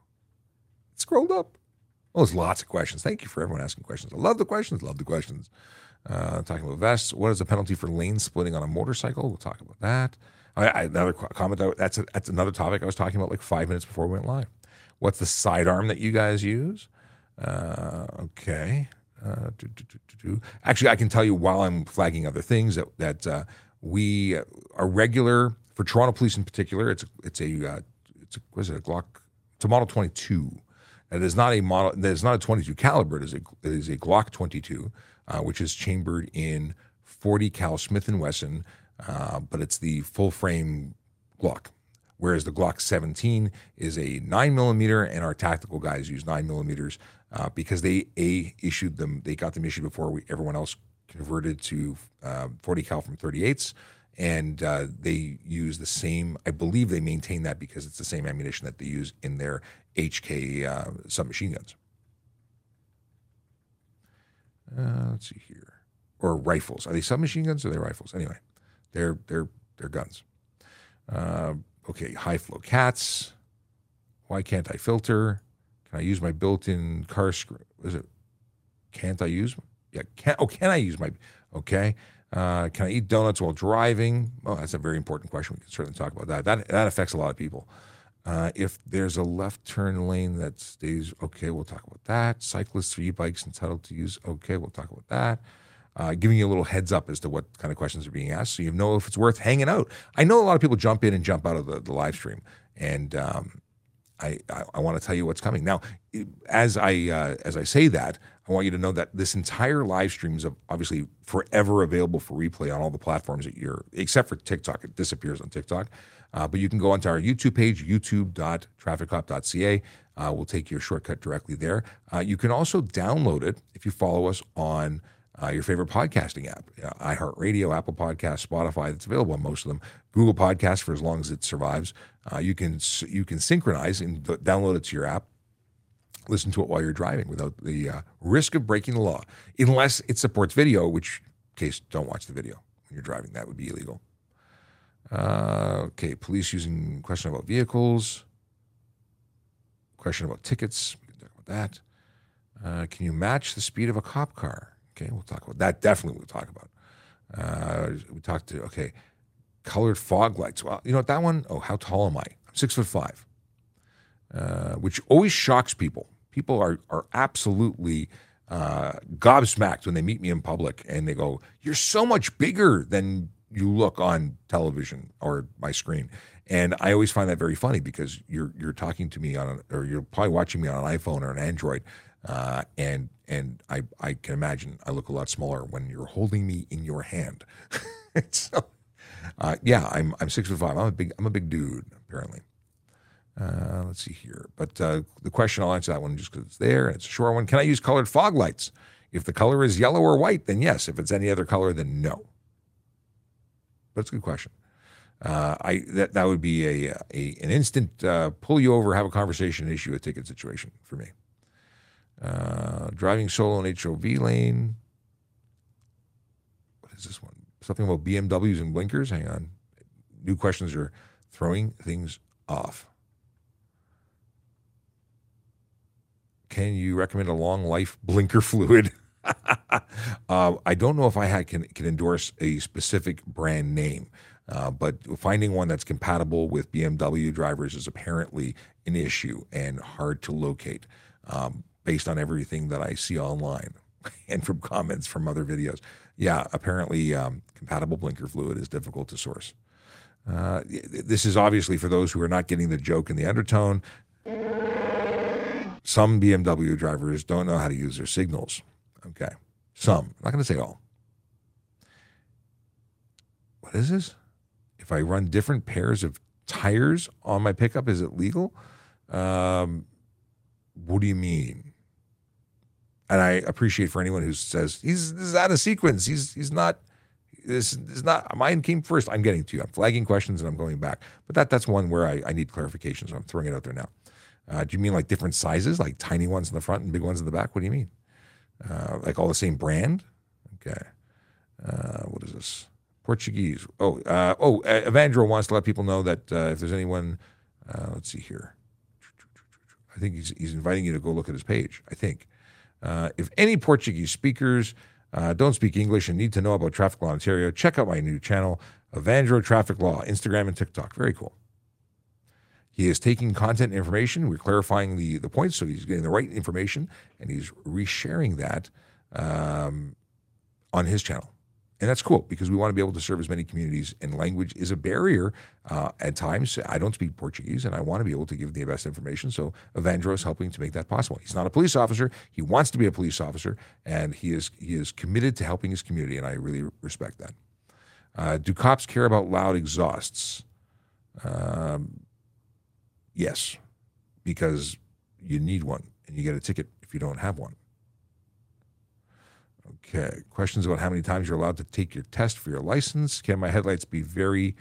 It scrolled up. Oh, there's lots of questions. Thank you for everyone asking questions. I love the questions. Love the questions. Uh, talking about vests. What is the penalty for lane splitting on a motorcycle? We'll talk about that. I, I, another comment. That's a, that's another topic I was talking about like five minutes before we went live. What's the sidearm that you guys use? Uh, okay. Uh, do, do, do, Actually, I can tell you while I'm flagging other things that that uh, we are regular for Toronto Police in particular. It's a, it's a uh, it's a, what is it a Glock? It's a Model 22. It is not a model. It is not a 22 caliber. It is a it is a Glock 22 uh, which is chambered in 40 cal Smith and Wesson, uh, but it's the full frame Glock. Whereas the Glock 17 is a nine millimeter, and our tactical guys use nine millimeters uh, because they a issued them. They got them issued before we, everyone else converted to uh, 40 cal from 38s and uh, they use the same. I believe they maintain that because it's the same ammunition that they use in their HK uh, submachine guns. Uh, let's see here. Or rifles. Are they submachine guns or are they rifles? Anyway, they're they're they're guns. Uh, okay, high flow cats. Why can't I filter? Can I use my built-in car screen? Is it? Can't I use? Yeah. Can oh can I use my? Okay. Uh, can I eat donuts while driving? Oh, that's a very important question. We can certainly talk about that. That that affects a lot of people. Uh, if there's a left turn lane that stays, okay, we'll talk about that. Cyclists or e-bikes entitled to use, okay, we'll talk about that. Uh, giving you a little heads up as to what kind of questions are being asked, so you know if it's worth hanging out. I know a lot of people jump in and jump out of the, the live stream, and um, I, I, I want to tell you what's coming now. As I uh, as I say that, I want you to know that this entire live stream is obviously forever available for replay on all the platforms that you're, except for TikTok. It disappears on TikTok. Uh, but you can go onto our YouTube page, youtube.trafficcop.ca. Uh, we'll take your shortcut directly there. Uh, you can also download it if you follow us on uh, your favorite podcasting app, iHeartRadio, Apple Podcast, Spotify. That's available on most of them. Google Podcast for as long as it survives. Uh, you can you can synchronize and download it to your app. Listen to it while you're driving without the uh, risk of breaking the law, unless it supports video, which case don't watch the video when you're driving. That would be illegal. Uh, okay, police using question about vehicles. Question about tickets. We can talk about that. Uh, can you match the speed of a cop car? Okay, we'll talk about that. Definitely, we'll talk about. Uh, we talked to okay, colored fog lights. Well, you know that one? Oh, how tall am I? I'm six foot five, uh, which always shocks people. People are are absolutely uh, gobsmacked when they meet me in public and they go, "You're so much bigger than you look on television or my screen. And I always find that very funny because you're you're talking to me on, or you're probably watching me on an iPhone or an Android, uh, and and I I can imagine I look a lot smaller when you're holding me in your hand. so, uh, yeah, I'm I'm six foot five. I'm a big I'm a big dude apparently. Uh, let's see here, but uh, the question I'll answer that one just because it's there and it's a short one. Can I use colored fog lights? If the color is yellow or white, then yes. If it's any other color, then no. That's a good question. Uh, I that that would be a, a an instant uh, pull you over, have a conversation, issue a ticket situation for me. Uh, driving solo in HOV lane. What is this one? Something about BMWs and blinkers. Hang on. New questions are throwing things off. Can you recommend a long life blinker fluid? uh, I don't know if I can, can endorse a specific brand name, uh, but finding one that's compatible with BMW drivers is apparently an issue and hard to locate um, based on everything that I see online and from comments from other videos. Yeah, apparently um, compatible blinker fluid is difficult to source. Uh, this is obviously for those who are not getting the joke in the undertone. Some BMW drivers don't know how to use their signals. Okay. Some. I'm not going to say all. What is this? If I run different pairs of tires on my pickup, is it legal? Um, what do you mean? And I appreciate for anyone who says he's this is out of sequence. He's he's not. This is not mine came first. I'm getting to you. I'm flagging questions and I'm going back. But that that's one where I, I need clarification. So I'm throwing it out there now. Uh, do you mean like different sizes, like tiny ones in the front and big ones in the back? What do you mean? Uh, like all the same brand? Okay. Uh, what is this? Portuguese. Oh, uh, oh, Evandro wants to let people know that uh, if there's anyone, uh, let's see here. I think he's, he's inviting you to go look at his page. I think. If any Portuguese speakers don't speak English and need to know about traffic law in Ontario, check out my new channel, Evandro Traffic Law, Instagram and TikTok. Very cool. He is taking content information. We're clarifying the, the points, so he's getting the right information, and he's resharing that um, on his channel. And that's cool because we want to be able to serve as many communities, and language is a barrier uh, at times. I don't speak Portuguese, and I want to be able to give the best information. So Evandro is helping to make that possible. He's not a police officer; he wants to be a police officer, and he is he is committed to helping his community, and I really respect that. Uh, do cops care about loud exhausts? Um, Yes, because you need one and you get a ticket if you don't have one. Okay, questions about how many times you're allowed to take your test for your license. Can my headlights be very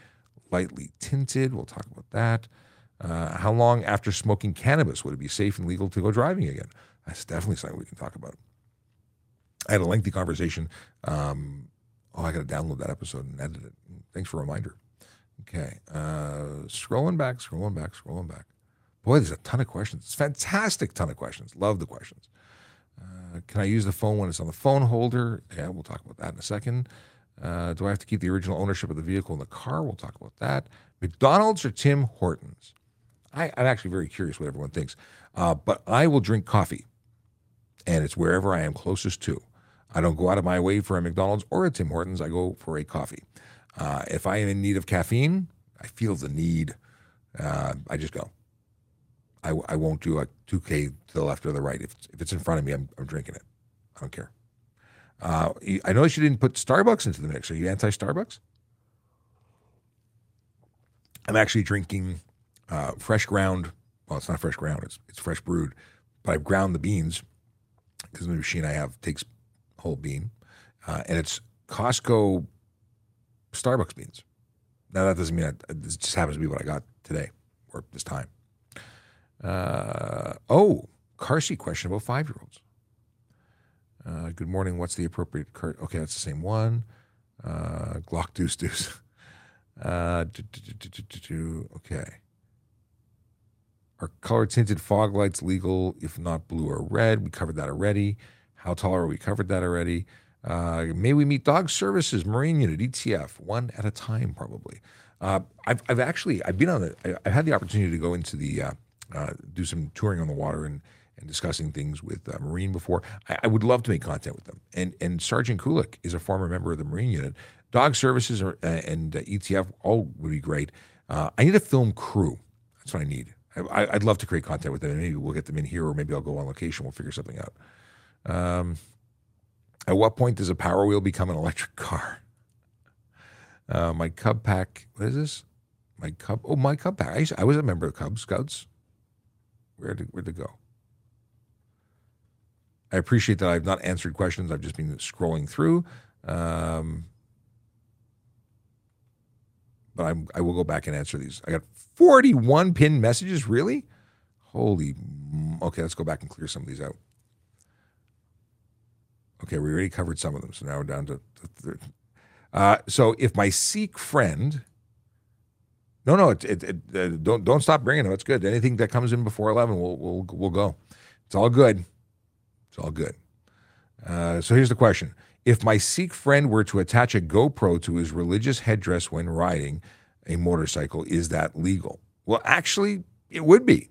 lightly tinted? We'll talk about that. Uh, how long after smoking cannabis would it be safe and legal to go driving again? That's definitely something we can talk about. I had a lengthy conversation. Um, oh, I got to download that episode and edit it. Thanks for a reminder. Okay. Uh, scrolling back, scrolling back, scrolling back. Boy, there's a ton of questions. It's fantastic ton of questions. Love the questions. Uh, can I use the phone when it's on the phone holder? Yeah, we'll talk about that in a second. Uh, do I have to keep the original ownership of the vehicle in the car? We'll talk about that. McDonald's or Tim Hortons? I, am actually very curious what everyone thinks. Uh, but I will drink coffee, and it's wherever I am closest to. I don't go out of my way for a McDonald's or a Tim Hortons. I go for a coffee. Uh, if I am in need of caffeine, I feel the need. Uh, I just go. I, I won't do like 2K to the left or the right. If, if it's in front of me, I'm, I'm drinking it. I don't care. Uh, I noticed you didn't put Starbucks into the mix. Are you anti Starbucks? I'm actually drinking uh, fresh ground. Well, it's not fresh ground, it's, it's fresh brewed, but I've ground the beans because the machine I have takes whole bean. Uh, and it's Costco Starbucks beans. Now that doesn't mean I, it just happens to be what I got today or this time. Uh, oh, car seat question about five year olds. Uh, good morning. What's the appropriate car? Okay, that's the same one. Uh, Glock deuce deuce. Uh, okay. Are color tinted fog lights legal if not blue or red? We covered that already. How tall are we? Covered that already. Uh, may we meet dog services, Marine Unit, ETF, one at a time, probably. Uh, I've, I've actually I've been on the I've had the opportunity to go into the uh, uh do some touring on the water and and discussing things with uh, Marine before. I, I, would love to make content with them. And and Sergeant Kulik is a former member of the Marine Unit. Dog services are, uh, and ETF all would be great. I need a film crew. That's what I need. I, would love to create content with them. And Maybe we'll get them in here, or maybe I'll go on location. We'll figure something out. Um, at what point does a Power Wheel become an electric car? Uh, my Cub Pack, what is this? My Cub, oh, my Cub Pack. I, I was a member of Cub Scouts. Where did, where to go? I appreciate that I've not answered questions. I've just been scrolling through. Um, but I'm, I will go back and answer these. I got 41 pin messages. Really? Holy. Okay, let's go back and clear some of these out. Okay, we already covered some of them, so now we're down to, to uh, so if my Sikh friend, no, no, it, it, it, uh, don't don't stop bringing them. It's good. Anything that comes in before eleven, we'll we'll we'll go. It's all good. It's all good. Uh, so here's the question If my Sikh friend were to attach a GoPro to his religious headdress when riding a motorcycle, is that legal? Well, actually, it would be.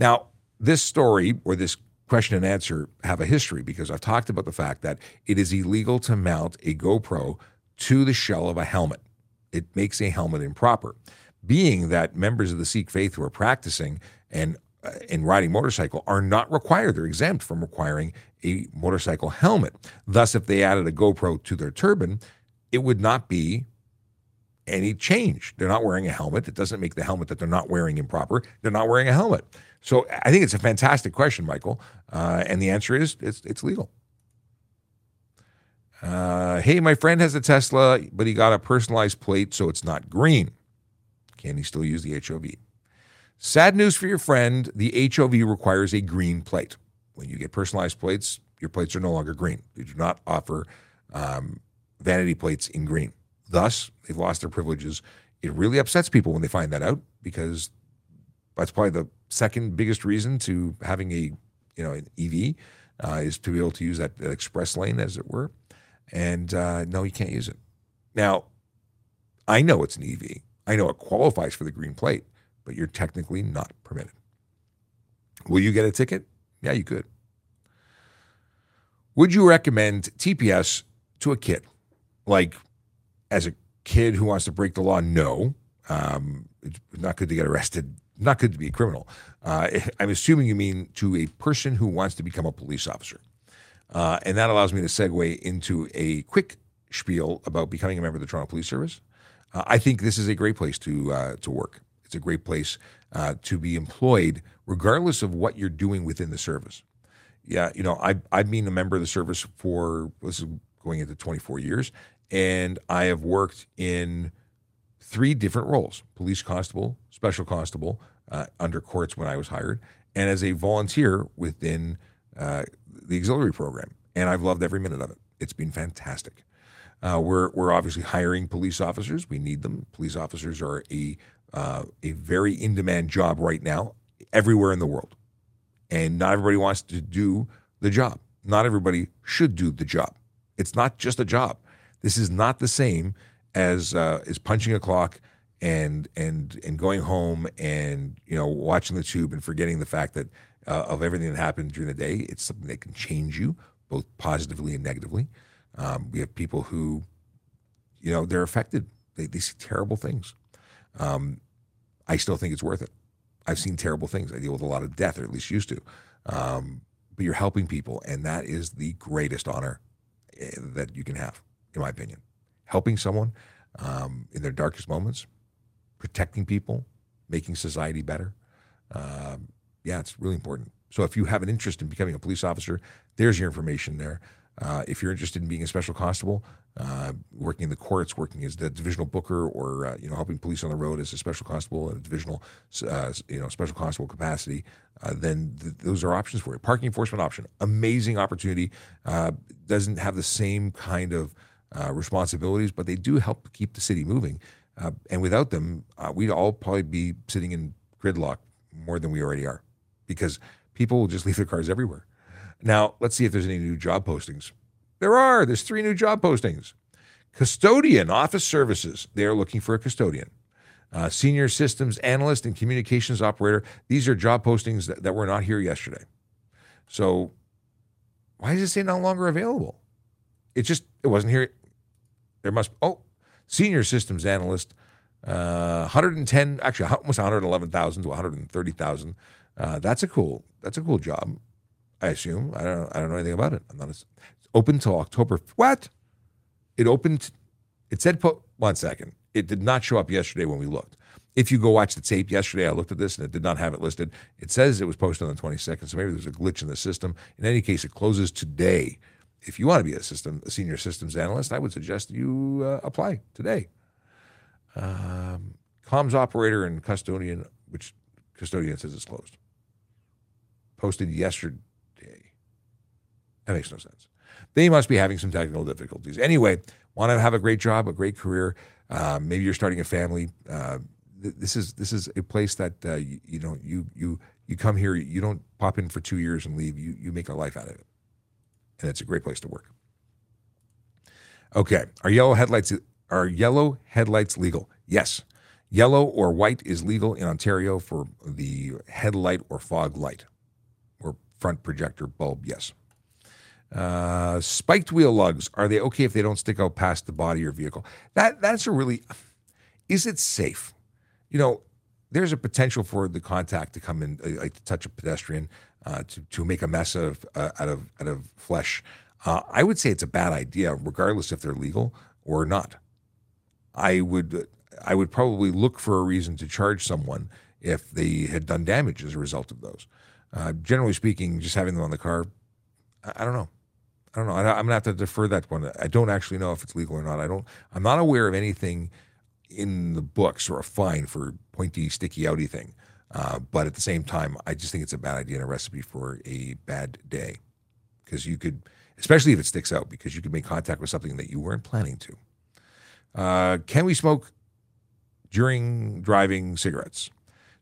Now, this story or this question and answer have a history because I've talked about the fact that it is illegal to mount a GoPro to the shell of a helmet. It makes a helmet improper. Being that members of the Sikh faith who are practicing and uh, in riding motorcycle are not required. They're exempt from requiring a motorcycle helmet. Thus, if they added a GoPro to their turban, it would not be any change. They're not wearing a helmet. It doesn't make the helmet that they're not wearing improper. They're not wearing a helmet. So I think it's a fantastic question, Michael. Uh, and the answer is it's, it's legal. Uh, hey, my friend has a Tesla, but he got a personalized plate, so it's not green. Can he still use the HOV? Sad news for your friend the HOV requires a green plate. When you get personalized plates, your plates are no longer green. They do not offer um, vanity plates in green. Thus, they've lost their privileges. It really upsets people when they find that out because that's probably the second biggest reason to having a you know an EV uh, is to be able to use that, that express lane, as it were. And uh, no, you can't use it. Now, I know it's an EV. I know it qualifies for the green plate but you're technically not permitted. Will you get a ticket? Yeah, you could. Would you recommend TPS to a kid? Like, as a kid who wants to break the law, no. Um, it's not good to get arrested, not good to be a criminal. Uh, I'm assuming you mean to a person who wants to become a police officer. Uh, and that allows me to segue into a quick spiel about becoming a member of the Toronto Police Service. Uh, I think this is a great place to uh, to work. It's a great place uh, to be employed, regardless of what you're doing within the service. Yeah, you know, I, I've been a member of the service for this is going into 24 years, and I have worked in three different roles: police constable, special constable, uh, under courts when I was hired, and as a volunteer within uh, the auxiliary program. And I've loved every minute of it. It's been fantastic. Uh, we're we're obviously hiring police officers. We need them. Police officers are a uh, a very in demand job right now everywhere in the world. And not everybody wants to do the job. Not everybody should do the job. It's not just a job. This is not the same as uh, as punching a clock and and and going home and you know watching the tube and forgetting the fact that uh, of everything that happened during the day. It's something that can change you both positively and negatively. Um, we have people who, you know, they're affected. They, they see terrible things. Um, I still think it's worth it. I've seen terrible things. I deal with a lot of death, or at least used to. Um, but you're helping people, and that is the greatest honor eh, that you can have, in my opinion. Helping someone um, in their darkest moments, protecting people, making society better. Um, yeah, it's really important. So if you have an interest in becoming a police officer, there's your information there. Uh, if you're interested in being a special constable, uh, working in the courts, working as the divisional booker, or uh, you know helping police on the road as a special constable in a divisional, uh, you know, special constable capacity, uh, then th- those are options for you. Parking enforcement option, amazing opportunity. Doesn't have the same kind of responsibilities, but they do help keep the city moving. and without them, we'd all probably be sitting in gridlock more than we already are, because people will just leave their cars everywhere. Now, let's see if there's any new job postings. There are. There's three new job postings. Custodian Office Services. They are looking for a custodian. Uh, senior Systems Analyst and Communications Operator. These are job postings that, that were not here yesterday. So why does it say no longer available? It just, it wasn't here. There must, oh, Senior Systems Analyst. Uh, 110, actually almost 111,000 to 130,000. Uh, that's a cool, that's a cool job. I assume. I don't. I don't know anything about it. I'm not. A, open till October. What? It opened. It said. Po- one second. It did not show up yesterday when we looked. If you go watch the tape yesterday, I looked at this and it did not have it listed. It says it was posted on the 22nd, so maybe there's a glitch in the system. In any case, it closes today. If you want to be a system, a senior systems analyst, I would suggest you uh, apply today. Um, comms operator and custodian, which custodian says it's closed. Posted yesterday that makes no sense. They must be having some technical difficulties. Anyway, want to have a great job, a great career. Uh, maybe you're starting a family. Uh, th- this is this is a place that uh, you, you, know you you you come here. You don't pop in for two years and leave. You you make a life out of it, and it's a great place to work. Okay, are yellow headlights are yellow headlights legal? Yes. Yellow or white is legal in Ontario for the headlight or fog light or front projector bulb. Yes. Uh, spiked wheel lugs are they okay if they don't stick out past the body or vehicle? That that's a really is it safe? You know, there's a potential for the contact to come in, uh, like to touch a pedestrian, uh, to to make a mess of uh, out of out of flesh. Uh, I would say it's a bad idea, regardless if they're legal or not. I would I would probably look for a reason to charge someone if they had done damage as a result of those. Uh, generally speaking, just having them on the car, I don't know. I don't know. I, am gonna have to defer that one. I don't actually know if it's legal or not. I don't. I'm not aware of anything in the books or a fine for pointy, sticky, outy thing. Uh, but at the same time, I just think it's a bad idea and a recipe for a bad day because you could, especially if it sticks out, because you could make contact with something that you weren't planning to. Uh, can we smoke during driving cigarettes?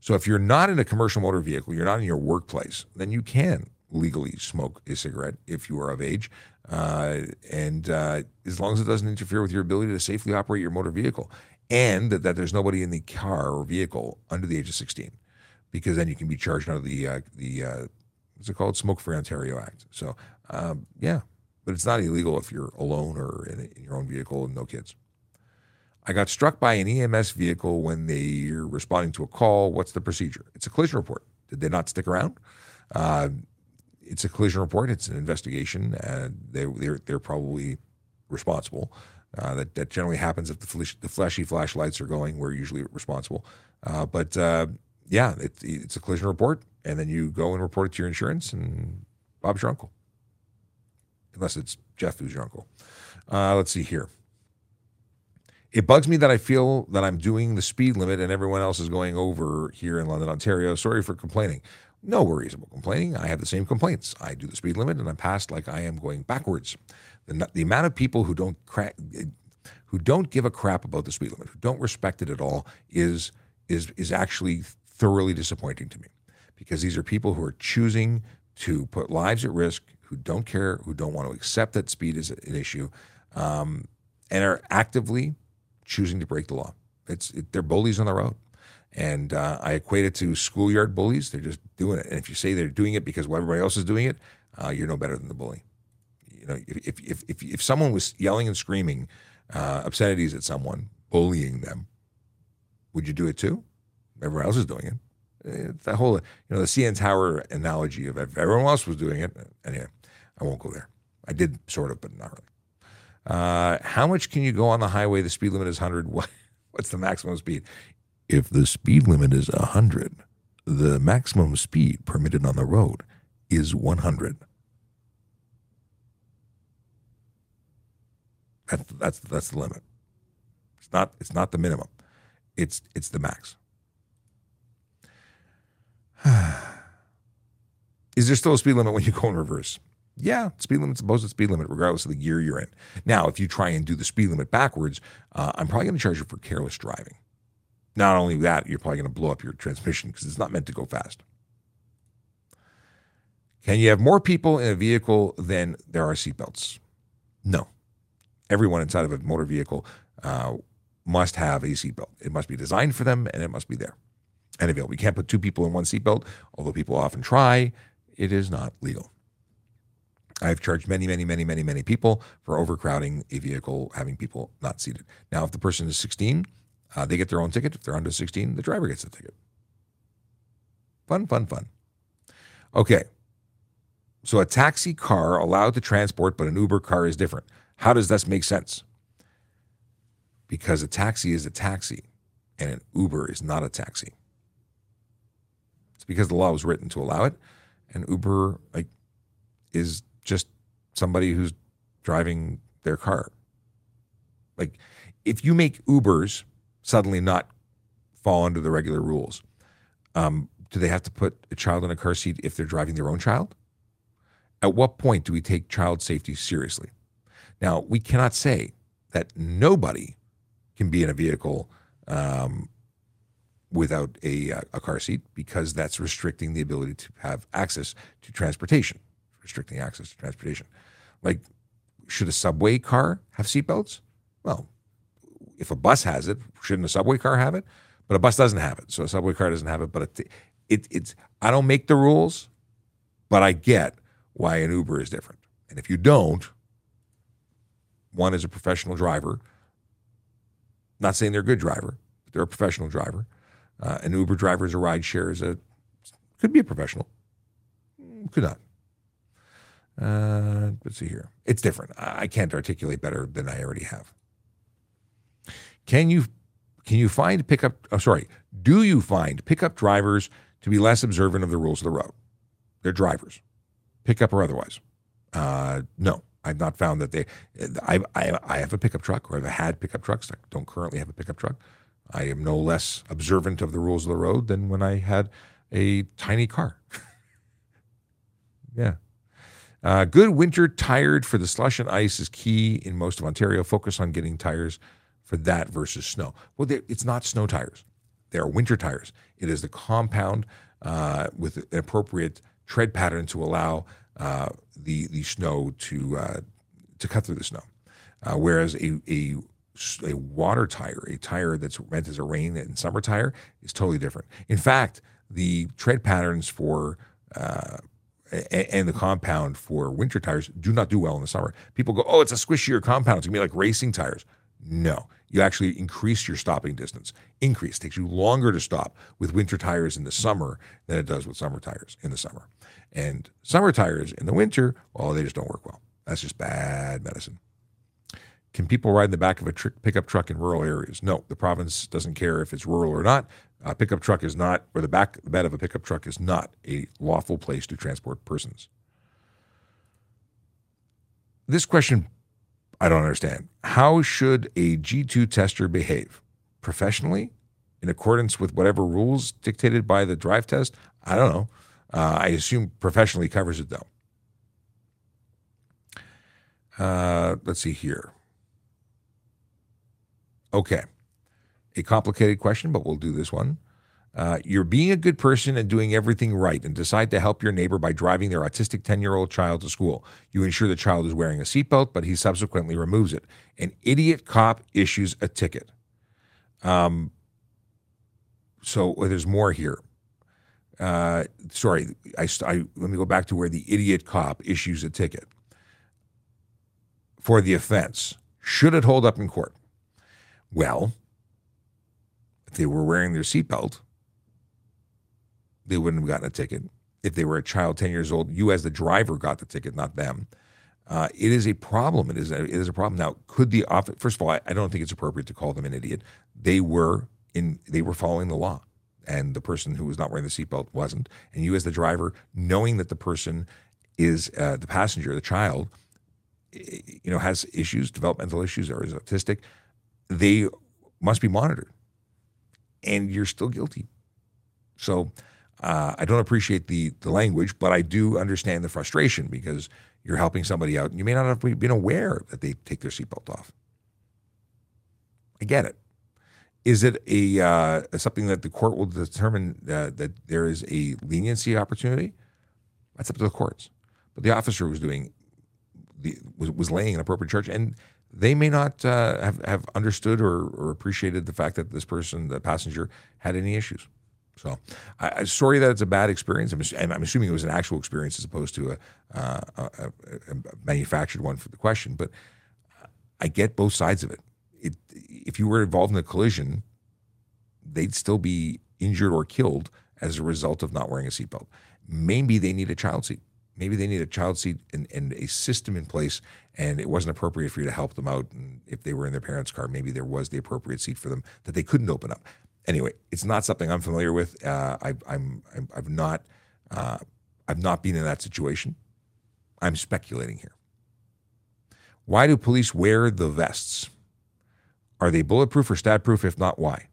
So if you're not in a commercial motor vehicle, you're not in your workplace, then you can legally smoke a cigarette if you are of age. Uh, and uh, as long as it doesn't interfere with your ability to safely operate your motor vehicle and that, that there's nobody in the car or vehicle under the age of 16, because then you can be charged under the, uh, the uh, what's it called? Smoke Free Ontario Act. So, um, yeah, but it's not illegal if you're alone or in, in your own vehicle and no kids. I got struck by an EMS vehicle when they're responding to a call. What's the procedure? It's a collision report. Did they not stick around? Uh, it's a collision report. It's an investigation. and they, are they're they're probably responsible. Uh, that that generally happens if the, the fleshy flashlights are going. We're usually responsible. Uh, but uh, yeah, it, it's a collision report, and then you go and report it to your insurance, and Bob's your uncle, unless it's Jeff who's your uncle. Uh, let's see here. It bugs me that I feel that I'm doing the speed limit and everyone else is going over here in London, Ontario. Sorry for complaining. No worries about complaining. I have the same complaints. I do the speed limit and I'm passed like I am going backwards. The, the amount of people who don't crack, who don't give a crap about the speed limit, who don't respect it at all, is is is actually thoroughly disappointing to me, because these are people who are choosing to put lives at risk, who don't care, who don't want to accept that speed is an issue, um, and are actively choosing to break the law. It's it, they're bullies on the road. And uh, I equate it to schoolyard bullies. They're just doing it. And if you say they're doing it because well, everybody else is doing it, uh, you're no better than the bully. You know, if, if, if, if someone was yelling and screaming uh, obscenities at someone, bullying them, would you do it too? Everyone else is doing it. It's that whole, you know, the CN Tower analogy of if everyone else was doing it. Anyway, I won't go there. I did sort of, but not really. Uh, how much can you go on the highway? The speed limit is 100. What, What's the maximum speed? If the speed limit is 100, the maximum speed permitted on the road is 100. That's that's that's the limit. It's not it's not the minimum. It's it's the max. is there still a speed limit when you go in reverse? Yeah, speed limit's supposed to speed limit regardless of the gear you're in. Now, if you try and do the speed limit backwards, uh, I'm probably going to charge you for careless driving. Not only that, you're probably going to blow up your transmission because it's not meant to go fast. Can you have more people in a vehicle than there are seatbelts? No. Everyone inside of a motor vehicle uh, must have a seatbelt. It must be designed for them and it must be there and available. You can't put two people in one seatbelt, although people often try. It is not legal. I've charged many, many, many, many, many people for overcrowding a vehicle, having people not seated. Now, if the person is 16 uh, they get their own ticket. If they're under 16, the driver gets the ticket. Fun, fun, fun. Okay. So a taxi car allowed to transport, but an Uber car is different. How does this make sense? Because a taxi is a taxi and an Uber is not a taxi. It's because the law was written to allow it. And Uber like is just somebody who's driving their car. Like if you make Ubers suddenly not fall under the regular rules. Um, do they have to put a child in a car seat if they're driving their own child? At what point do we take child safety seriously? Now, we cannot say that nobody can be in a vehicle um, without a, uh, a car seat because that's restricting the ability to have access to transportation, restricting access to transportation. Like, should a subway car have seatbelts? Well, if a bus has it, shouldn't a subway car have it? But a bus doesn't have it, so a subway car doesn't have it. But it, it, it's I don't make the rules, but I get why an Uber is different. And if you don't, one is a professional driver. Not saying they're a good driver, but they're a professional driver. Uh, an Uber driver is a ride share is a could be a professional, could not. Uh, let's see here. It's different. I can't articulate better than I already have. Can you can you find pickup? Oh, sorry. Do you find pickup drivers to be less observant of the rules of the road? They're drivers, pickup or otherwise. Uh, no, I've not found that they. I, I I have a pickup truck, or I've had pickup trucks. I don't currently have a pickup truck. I am no less observant of the rules of the road than when I had a tiny car. yeah. Uh, good winter tired for the slush and ice is key in most of Ontario. Focus on getting tires for that versus snow. Well, it's not snow tires; they are winter tires. It is the compound uh, with an appropriate tread pattern to allow uh, the the snow to uh, to cut through the snow. Uh, whereas a, a a water tire, a tire that's meant as a rain and summer tire, is totally different. In fact, the tread patterns for uh, and the compound for winter tires do not do well in the summer. People go, oh, it's a squishier compound. It's gonna be like racing tires. No, you actually increase your stopping distance. Increase takes you longer to stop with winter tires in the summer than it does with summer tires in the summer. And summer tires in the winter, well, they just don't work well. That's just bad medicine. Can people ride in the back of a tr- pickup truck in rural areas? No, the province doesn't care if it's rural or not. A pickup truck is not, or the back the bed of a pickup truck is not a lawful place to transport persons. This question, I don't understand. How should a G2 tester behave? Professionally? In accordance with whatever rules dictated by the drive test? I don't know. Uh, I assume professionally covers it though. Uh, let's see here. Okay. A complicated question, but we'll do this one. Uh, you're being a good person and doing everything right and decide to help your neighbor by driving their autistic 10 year old child to school. You ensure the child is wearing a seatbelt, but he subsequently removes it. An idiot cop issues a ticket. Um, so well, there's more here. Uh, sorry, I, I, let me go back to where the idiot cop issues a ticket for the offense. Should it hold up in court? Well, if they were wearing their seatbelt, they wouldn't have gotten a ticket. If they were a child 10 years old, you as the driver got the ticket, not them. Uh, it is a problem. It is a, it is a problem. Now, could the office? First of all, I, I don't think it's appropriate to call them an idiot. They were in. They were following the law, and the person who was not wearing the seatbelt wasn't. And you, as the driver, knowing that the person is uh, the passenger, the child, you know, has issues, developmental issues, or is autistic, they must be monitored. And you're still guilty. So uh, I don't appreciate the the language, but I do understand the frustration because you're helping somebody out and you may not have been aware that they take their seatbelt off. I get it. Is it a uh, something that the court will determine that there is a leniency opportunity? That's up to the courts. But the officer was doing the was, was laying an appropriate charge, and they may not uh, have, have understood or, or appreciated the fact that this person, the passenger, had any issues. So, I, am sorry that it's a bad experience. I'm, I'm, assuming it was an actual experience as opposed to a, uh, a, a, manufactured one for the question. But I get both sides of it. it. If you were involved in a collision, they'd still be injured or killed as a result of not wearing a seatbelt. Maybe they need a child seat maybe they need a child seat and, and, a system in place and it wasn't appropriate for you to help them out and if they were in their parents car maybe there was the appropriate seat for them that they couldn't open up anyway it's not something i'm familiar with. Uh, I, I'm, I'm i've not uh, i've not been in that situation. I'm speculating here. Why do police wear the vests? Are they bulletproof or stab proof if not why?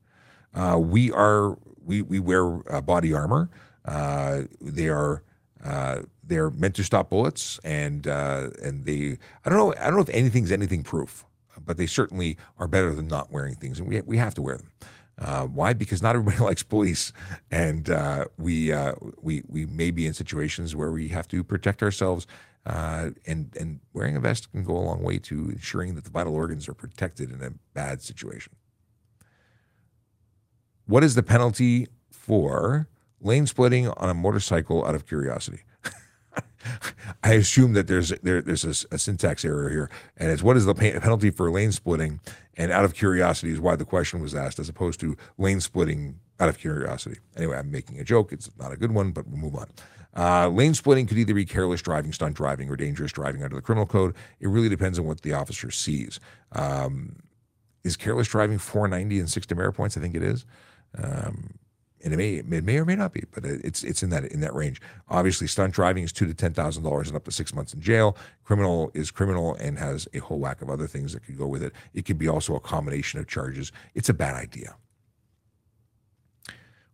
Uh, we are we, we wear uh, body armor. Uh, they are uh, they're meant to stop bullets, and uh, and they I don't know I don't know if anything's anything proof, but they certainly are better than not wearing things, and we we have to wear them. Uh, why? Because not everybody likes police, and uh, we uh, we we may be in situations where we have to protect ourselves, uh, and and wearing a vest can go a long way to ensuring that the vital organs are protected in a bad situation. What is the penalty for lane splitting on a motorcycle? Out of curiosity. I assume that there's there, there's a, a, syntax error here, and it's what is the penalty for lane splitting? And out of curiosity is why the question was asked, as opposed to lane splitting out of curiosity. Anyway, I'm making a joke. It's not a good one, but we'll move on. Uh, lane splitting could either be careless driving, stunt driving, or dangerous driving under the criminal code. It really depends on what the officer sees. Um, is careless driving 490 and six demerit points? I think it is. Um, and it may it may or may not be, but it's it's in that in that range. Obviously, stunt driving is two to ten thousand dollars and up to six months in jail. Criminal is criminal and has a whole whack of other things that could go with it. It could be also a combination of charges. It's a bad idea.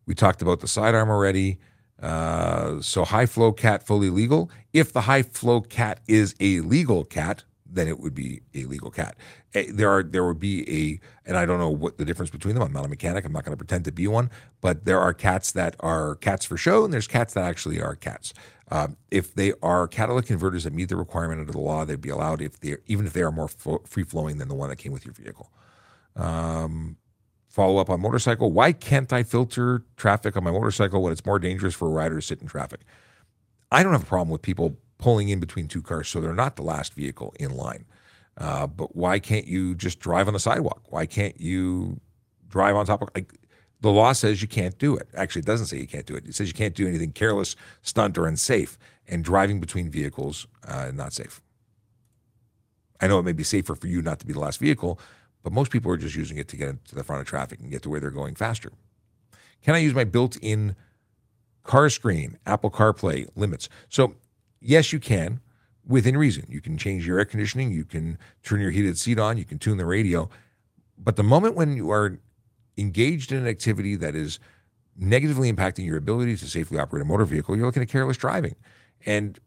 We talked about the sidearm already. Uh, so high flow cat fully legal. If the high flow cat is a legal cat, then it would be a legal cat. There are there would be a, and I don't know what the difference between them. I'm not a mechanic. I'm not going to pretend to be one. But there are cats that are cats for show, and there's cats that actually are cats. Um, if they are catalytic converters that meet the requirement under the law, they'd be allowed if they even if they are more free flowing than the one that came with your vehicle. Um, follow up on motorcycle. Why can't I filter traffic on my motorcycle when it's more dangerous for a rider to sit in traffic? I don't have a problem with people pulling in between two cars, so they're not the last vehicle in line. Uh, but why can't you just drive on the sidewalk? Why can't you drive on top of like the law says you can't do it. Actually, it doesn't say you can't do it. It says you can't do anything careless, stunt, or unsafe. And driving between vehicles, uh, not safe. I know it may be safer for you not to be the last vehicle, but most people are just using it to get into the front of traffic and get to where they're going faster. Can I use my built-in car screen, Apple CarPlay limits? So yes, you can within reason. You can change your air conditioning, you can turn your heated seat on, you can tune the radio. But the moment when you are engaged in an activity that is negatively impacting your ability to safely operate a motor vehicle, you're looking at careless driving. And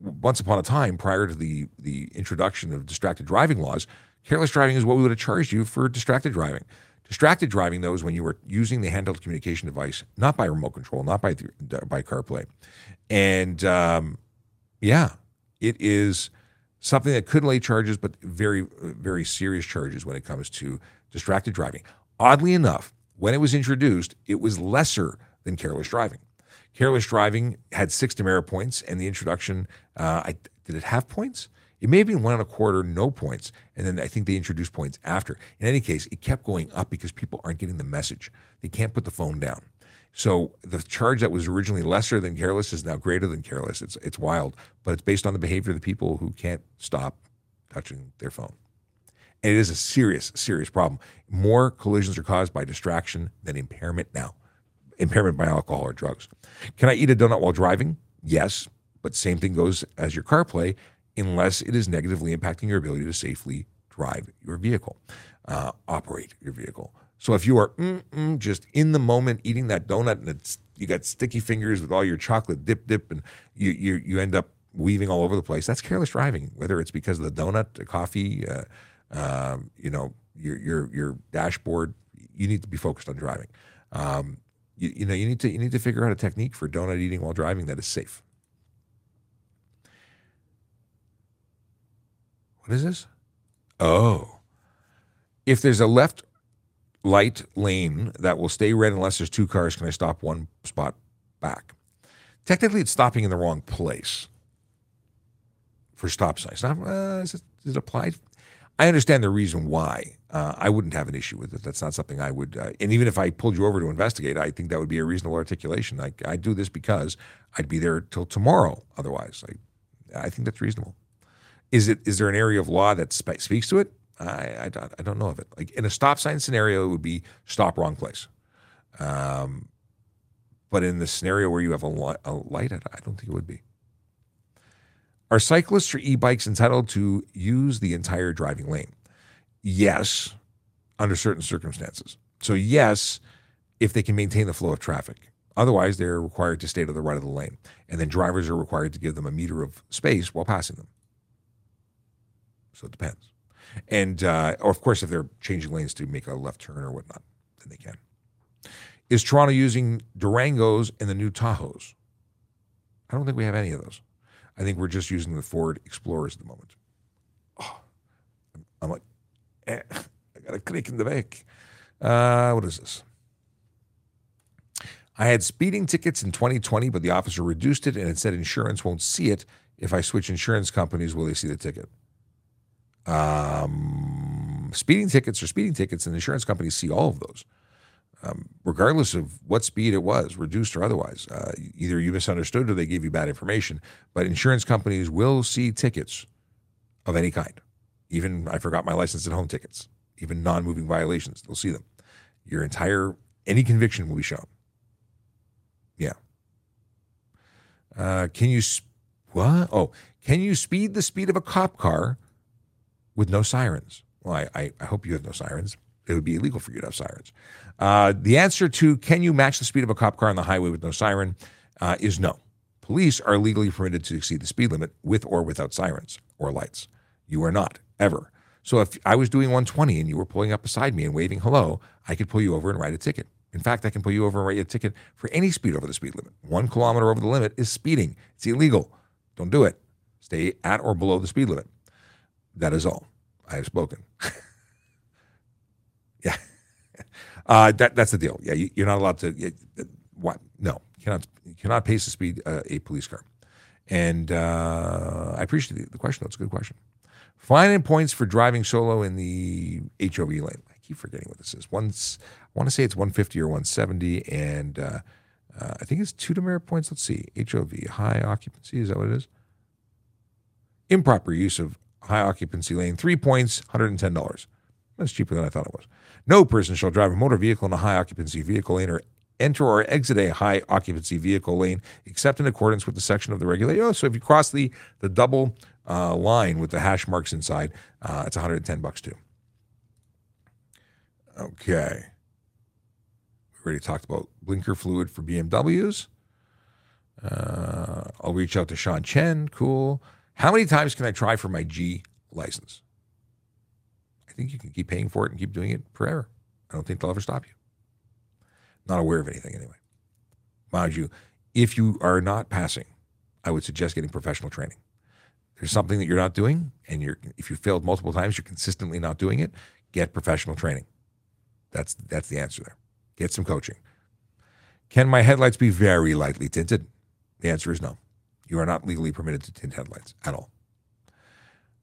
once upon a time, prior to the the introduction of distracted driving laws, careless driving is what we would have charged you for distracted driving. Distracted driving, though, is when you were using the handheld communication device, not by remote control, not by by CarPlay, and um, yeah, it is something that could lay charges, but very, very serious charges when it comes to distracted driving. Oddly enough, when it was introduced, it was lesser than careless driving. Careless driving had six demerit points, and the introduction, uh, I, did it have points? It may have been one and a quarter, no points, and then I think they introduced points after. In any case, it kept going up because people aren't getting the message. They can't put the phone down. So the charge that was originally lesser than careless is now greater than careless. It's it's wild, but it's based on the behavior of the people who can't stop touching their phone. And it is a serious, serious problem. More collisions are caused by distraction than impairment now. Impairment by alcohol or drugs. Can I eat a donut while driving? Yes, but same thing goes as your CarPlay, unless it is negatively impacting your ability to safely drive your vehicle, uh, operate your vehicle. So if you are just in the moment eating that donut and it's you got sticky fingers with all your chocolate dip dip and you you you end up weaving all over the place, that's careless driving. Whether it's because of the donut, the coffee, uh, um, you know, your your your dashboard, you need to be focused on driving. Um, you, you know, you need to you need to figure out a technique for donut eating while driving that is safe. What is this? Oh, if there's a left light lane that will stay red unless there's two cars. Can I stop one spot back? Technically, it's stopping in the wrong place for stop signs. Now, uh, is, it, is, it, applied? I understand the reason why. Uh, I wouldn't have an issue with it. That's not something I would. Uh, and even if I pulled you over to investigate, I think that would be a reasonable articulation. I, I do this because I'd be there till tomorrow. Otherwise, I, I think that's reasonable. Is it? Is there an area of law that spe- speaks to it? I, I, don't, I don't know of it. Like in a stop sign scenario, it would be stop wrong place. Um, but in the scenario where you have a, li- a light, I don't think it would be. Are cyclists or e-bikes entitled to use the entire driving lane? Yes, under certain circumstances. So yes, if they can maintain the flow of traffic. Otherwise, they're required to stay to the right of the lane, and then drivers are required to give them a meter of space while passing them. So it depends and uh, or of course if they're changing lanes to make a left turn or whatnot. then they can. Is Toronto using Durangos and the new Tahoes? I don't think we have any of those. I think we're just using the Ford Explorers at the moment. Oh, I'm like, eh, I got a click in the back. Uh, what is this? I had speeding tickets in 2020, but the officer reduced it and it said insurance won't see it. If I switch insurance companies, will they see the ticket? Um, speeding tickets are speeding tickets, and insurance companies see all of those, um, regardless of what speed it was, reduced or otherwise. Uh, either you misunderstood or they gave you bad information. But insurance companies will see tickets of any kind. Even I forgot my license at home tickets, even non moving violations, they'll see them. Your entire, any conviction will be shown. Yeah. Uh, can you, sp- what? Oh, can you speed the speed of a cop car with no sirens? Well, I, I, hope you have no sirens. It would be illegal for you to have sirens. Uh, the answer to can you match the speed of a cop car on the highway with no siren uh, is no. Police are legally permitted to exceed the speed limit with or without sirens or lights. You are not, ever. So if I was doing 120 and you were pulling up beside me and waving hello, I could pull you over and write a ticket. In fact, I can pull you over and write you a ticket for any speed over the speed limit. One kilometer over the limit is speeding. It's illegal. Don't do it. Stay at or below the speed limit. That is all. I have spoken. yeah. Uh, that, that's the deal. Yeah, you, are not allowed to. You, what? No, you cannot. Cannot pace the speed uh, a police car. And uh, I appreciate the, the question. That's a good question. Fine points for driving solo in the HOV lane. I keep forgetting what this is. Once I want to say it's 150 or 170, and uh, uh, I think it's two demerit points. Let's see. HOV, high occupancy. Is that what it is? Improper use of high occupancy lane, three points, $110. That's cheaper than I thought it was. No person shall drive a motor vehicle in a high occupancy vehicle lane or enter or exit a high occupancy vehicle lane except in accordance with the section of the regulation. Oh, so if you cross the, the double uh, line with the hash marks inside, uh, it's 110 bucks too. Okay. We already talked about blinker fluid for BMWs. Uh, I'll reach out to Sean Chen. Cool. How many times can I try for my G license? I think you can keep paying for it and keep doing it forever. I don't think they'll ever stop you. Not aware of anything anyway. Mind you, if you are not passing, I would suggest getting professional training. There's something that you're not doing, and you're if you failed multiple times, you're consistently not doing it. Get professional training. That's that's the answer there. Get some coaching. Can my headlights be very lightly tinted? The answer is no. You are not legally permitted to tint headlights at all.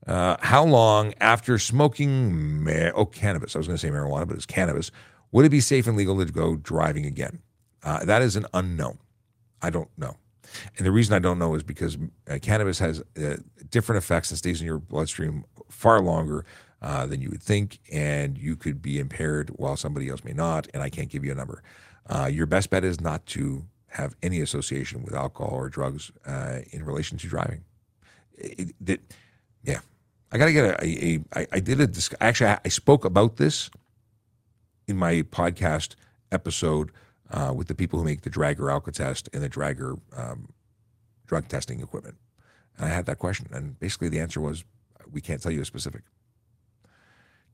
Uh, how long after smoking ma- oh cannabis? I was going to say marijuana, but it's cannabis. Would it be safe and legal to go driving again? Uh, that is an unknown. I don't know. And the reason I don't know is because uh, cannabis has uh, different effects and stays in your bloodstream far longer uh, than you would think, and you could be impaired while somebody else may not. And I can't give you a number. Uh, your best bet is not to have any association with alcohol or drugs uh, in relation to driving. It, it, yeah, I got to get a, a, a. I, I did a. Actually, I spoke about this in my podcast episode uh, with the people who make the Drager Alcotest and the Drager um, drug testing equipment. And I had that question, and basically the answer was, we can't tell you a specific.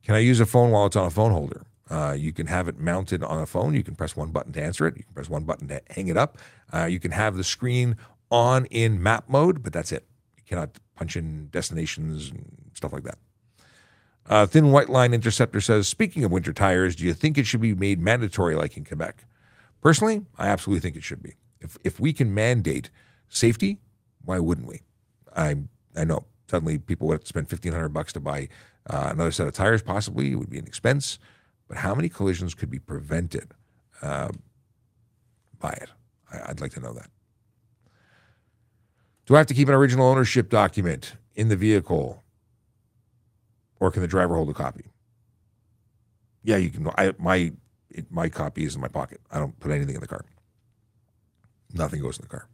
Can I use a phone while it's on a phone holder? Uh, you can have it mounted on a phone. You can press one button to answer it. You can press one button to hang it up. Uh, you can have the screen on in map mode, but that's it. You cannot punch in destinations and stuff like that. Uh, Thin White Line Interceptor says, speaking of winter tires, do you think it should be made mandatory like in Quebec? Personally, I absolutely think it should be. If, if we can mandate safety, why wouldn't we? I I know suddenly people would have to spend fifteen hundred bucks to buy uh, another set of tires. Possibly it would be an expense. But how many collisions could be prevented uh, by it? I, would like to know that. Do I have to keep an original ownership document in the vehicle, or can the driver hold a copy? Yeah, you can. I, my it, my copy is in my pocket. I don't put anything in the car. Nothing goes in the car.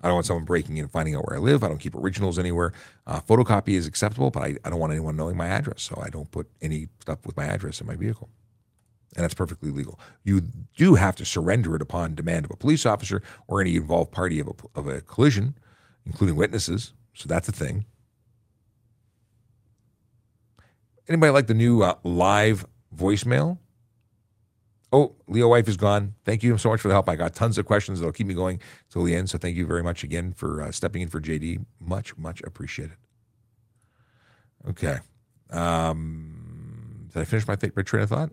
I don't want someone breaking in and finding out where I live. I don't keep originals anywhere. Uh, photocopy is acceptable, but I, I don't want anyone knowing my address, so I don't put any stuff with my address in my vehicle and that's perfectly legal. You do have to surrender it upon demand of a police officer or any involved party of a, of a collision, including witnesses. So that's a thing. Anybody like the new uh, live voicemail? Oh, Leo wife is gone. Thank you so much for the help. I got tons of questions that'll keep me going till the end. So thank you very much again for uh, stepping in for JD. Much, much appreciated. Okay. Um, did I finish my, th- my train of thought?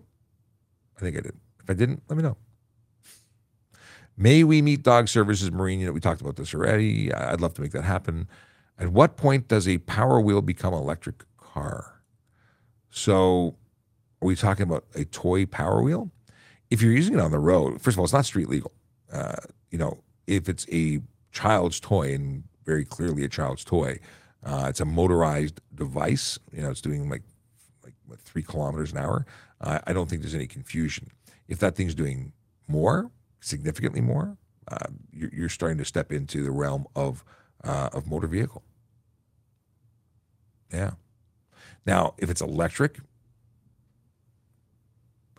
I think I did. If I didn't, let me know. May we meet dog services marine? We talked about this already. I'd love to make that happen. At what point does a power wheel become electric car? So, are we talking about a toy power wheel? If you're using it on the road, first of all, it's not street legal. Uh, you know, if it's a child's toy and very clearly a child's toy, uh, it's a motorized device. You know, it's doing like like three kilometers an hour. Uh, I don't think there's any confusion. If that thing's doing more, significantly more, uh, you're, you're, starting to step into the realm of uh, of motor vehicle. Yeah. Now, if it's electric,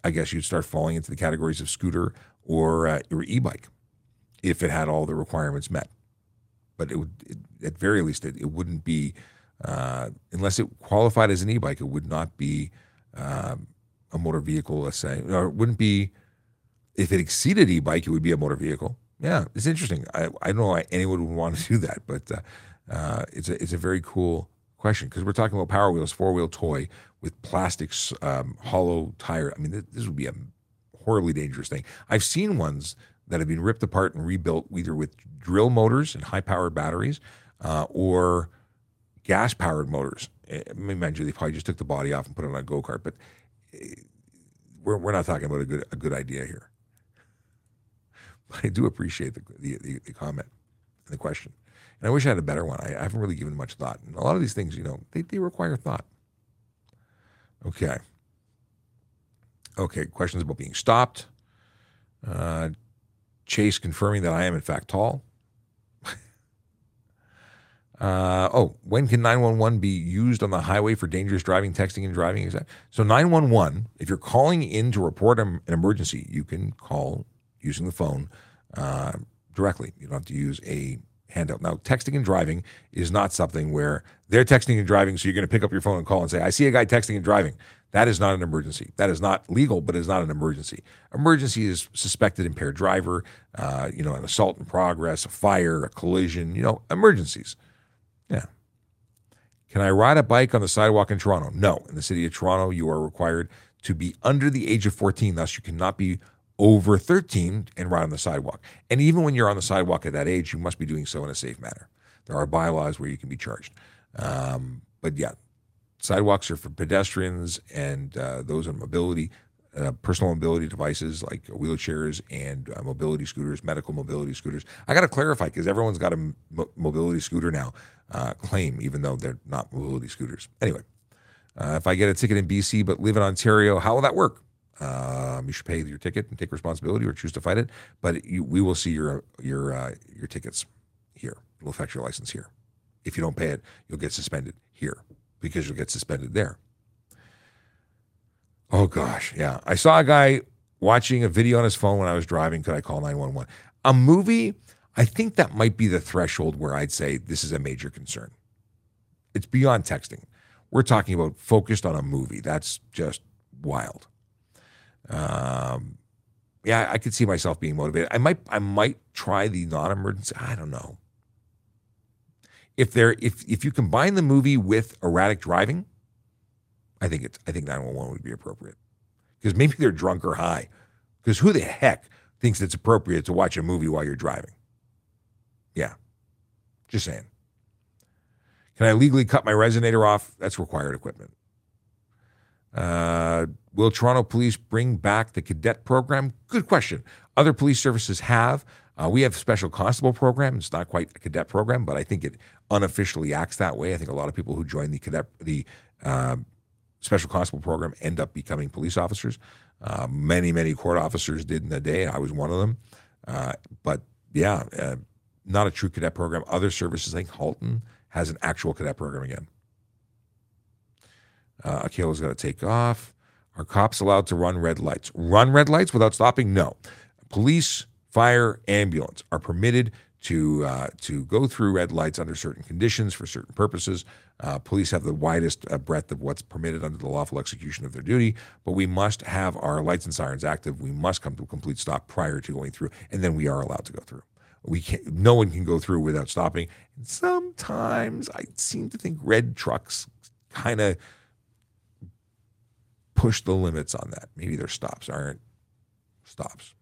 I guess you'd start falling into the categories of scooter or uh, or e-bike if it had all the requirements met. But it would, it, at very least, it, it wouldn't be uh, unless it qualified as an e-bike. It would not be um, a motor vehicle. Let's say, or it wouldn't be if it exceeded e-bike, it would be a motor vehicle. Yeah, it's interesting. I, I don't know why anyone would want to do that, but uh, uh, it's a it's a very cool question because we're talking about Power Wheels, four wheel toy with plastic um, hollow tire. I mean, this would be a horribly dangerous thing. I've seen ones that have been ripped apart and rebuilt either with drill motors and high powered batteries uh, or gas powered motors. I mean, you, they probably just took the body off and put it on a go kart, but we're, we're not talking about a good a good idea here. But I do appreciate the, the, the comment and the question. And I wish I had a better one. I, I haven't really given much thought. And a lot of these things, you know, they, they require thought. Okay. Okay. Questions about being stopped. Uh, Chase confirming that I am, in fact, tall. Uh, oh, when can 911 be used on the highway for dangerous driving, texting, and driving? So 911, if you're calling in to report an emergency, you can call using the phone uh, directly. You don't have to use a handout. Now, texting and driving is not something where they're texting and driving, so you're going to pick up your phone and call and say, I see a guy texting and driving. That is not an emergency. That is not legal, but it's not an emergency. Emergency is suspected impaired driver, uh, you know, an assault in progress, a fire, a collision, you know, emergencies. Can I ride a bike on the sidewalk in Toronto? No. In the city of Toronto, you are required to be under the age of 14. Thus, you cannot be over 13 and ride on the sidewalk. And even when you're on the sidewalk at that age, you must be doing so in a safe manner. There are bylaws where you can be charged. Um, but yeah, sidewalks are for pedestrians and uh, those on mobility, uh, personal mobility devices like wheelchairs and uh, mobility scooters, medical mobility scooters. I got to clarify because everyone's got a m- mobility scooter now uh, claim, even though they're not mobility scooters. Anyway, uh, if I get a ticket in BC but live in Ontario, how will that work? Um, you should pay your ticket and take responsibility, or choose to fight it. But you, we will see your your uh, your tickets here. It will affect your license here. If you don't pay it, you'll get suspended here because you'll get suspended there. Oh gosh, yeah. I saw a guy watching a video on his phone when I was driving. Could I call nine one one? A movie. I think that might be the threshold where I'd say this is a major concern. It's beyond texting. We're talking about focused on a movie. That's just wild. Um, yeah, I could see myself being motivated. I might, I might try the non-emergency. I don't know. If there, if if you combine the movie with erratic driving, I think it's, I think 911 would be appropriate because maybe they're drunk or high. Because who the heck thinks it's appropriate to watch a movie while you're driving? Yeah, just saying. Can I legally cut my resonator off? That's required equipment. Uh, will Toronto Police bring back the cadet program? Good question. Other police services have. Uh, we have a special constable program. It's not quite a cadet program, but I think it unofficially acts that way. I think a lot of people who join the cadet, the uh, special constable program, end up becoming police officers. Uh, many, many court officers did in the day. I was one of them. Uh, but yeah, uh, not a true cadet program. Other services, think Halton has an actual cadet program again. Uh, Akela's got to take off. Are cops allowed to run red lights? Run red lights without stopping? No. Police, fire, ambulance are permitted to uh, to go through red lights under certain conditions for certain purposes. Uh, police have the widest uh, breadth of what's permitted under the lawful execution of their duty, but we must have our lights and sirens active. We must come to a complete stop prior to going through, and then we are allowed to go through. We can't. No one can go through without stopping. And sometimes I seem to think red trucks kind of push the limits on that. Maybe their stops aren't stops.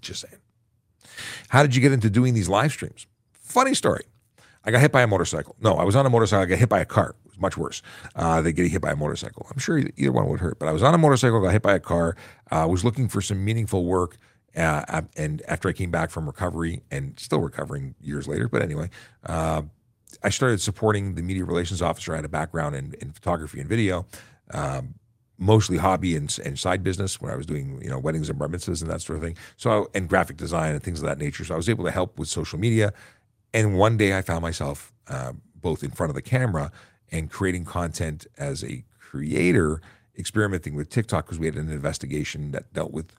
Just saying. How did you get into doing these live streams? Funny story. I got hit by a motorcycle. No, I was on a motorcycle. I got hit by a car. It was much worse uh, than getting hit by a motorcycle. I'm sure either one would hurt, but I was on a motorcycle, got hit by a car. Uh, was looking for some meaningful work. Uh, and after I came back from recovery and still recovering years later, but anyway, uh, I started supporting the media relations officer. I had a background in, in photography and video. Um, mostly hobby and, and side business when I was doing you know weddings and bar mitzvahs and that sort of thing. So and graphic design and things of that nature. So I was able to help with social media. And one day I found myself uh, both in front of the camera and creating content as a creator, experimenting with TikTok because we had an investigation that dealt with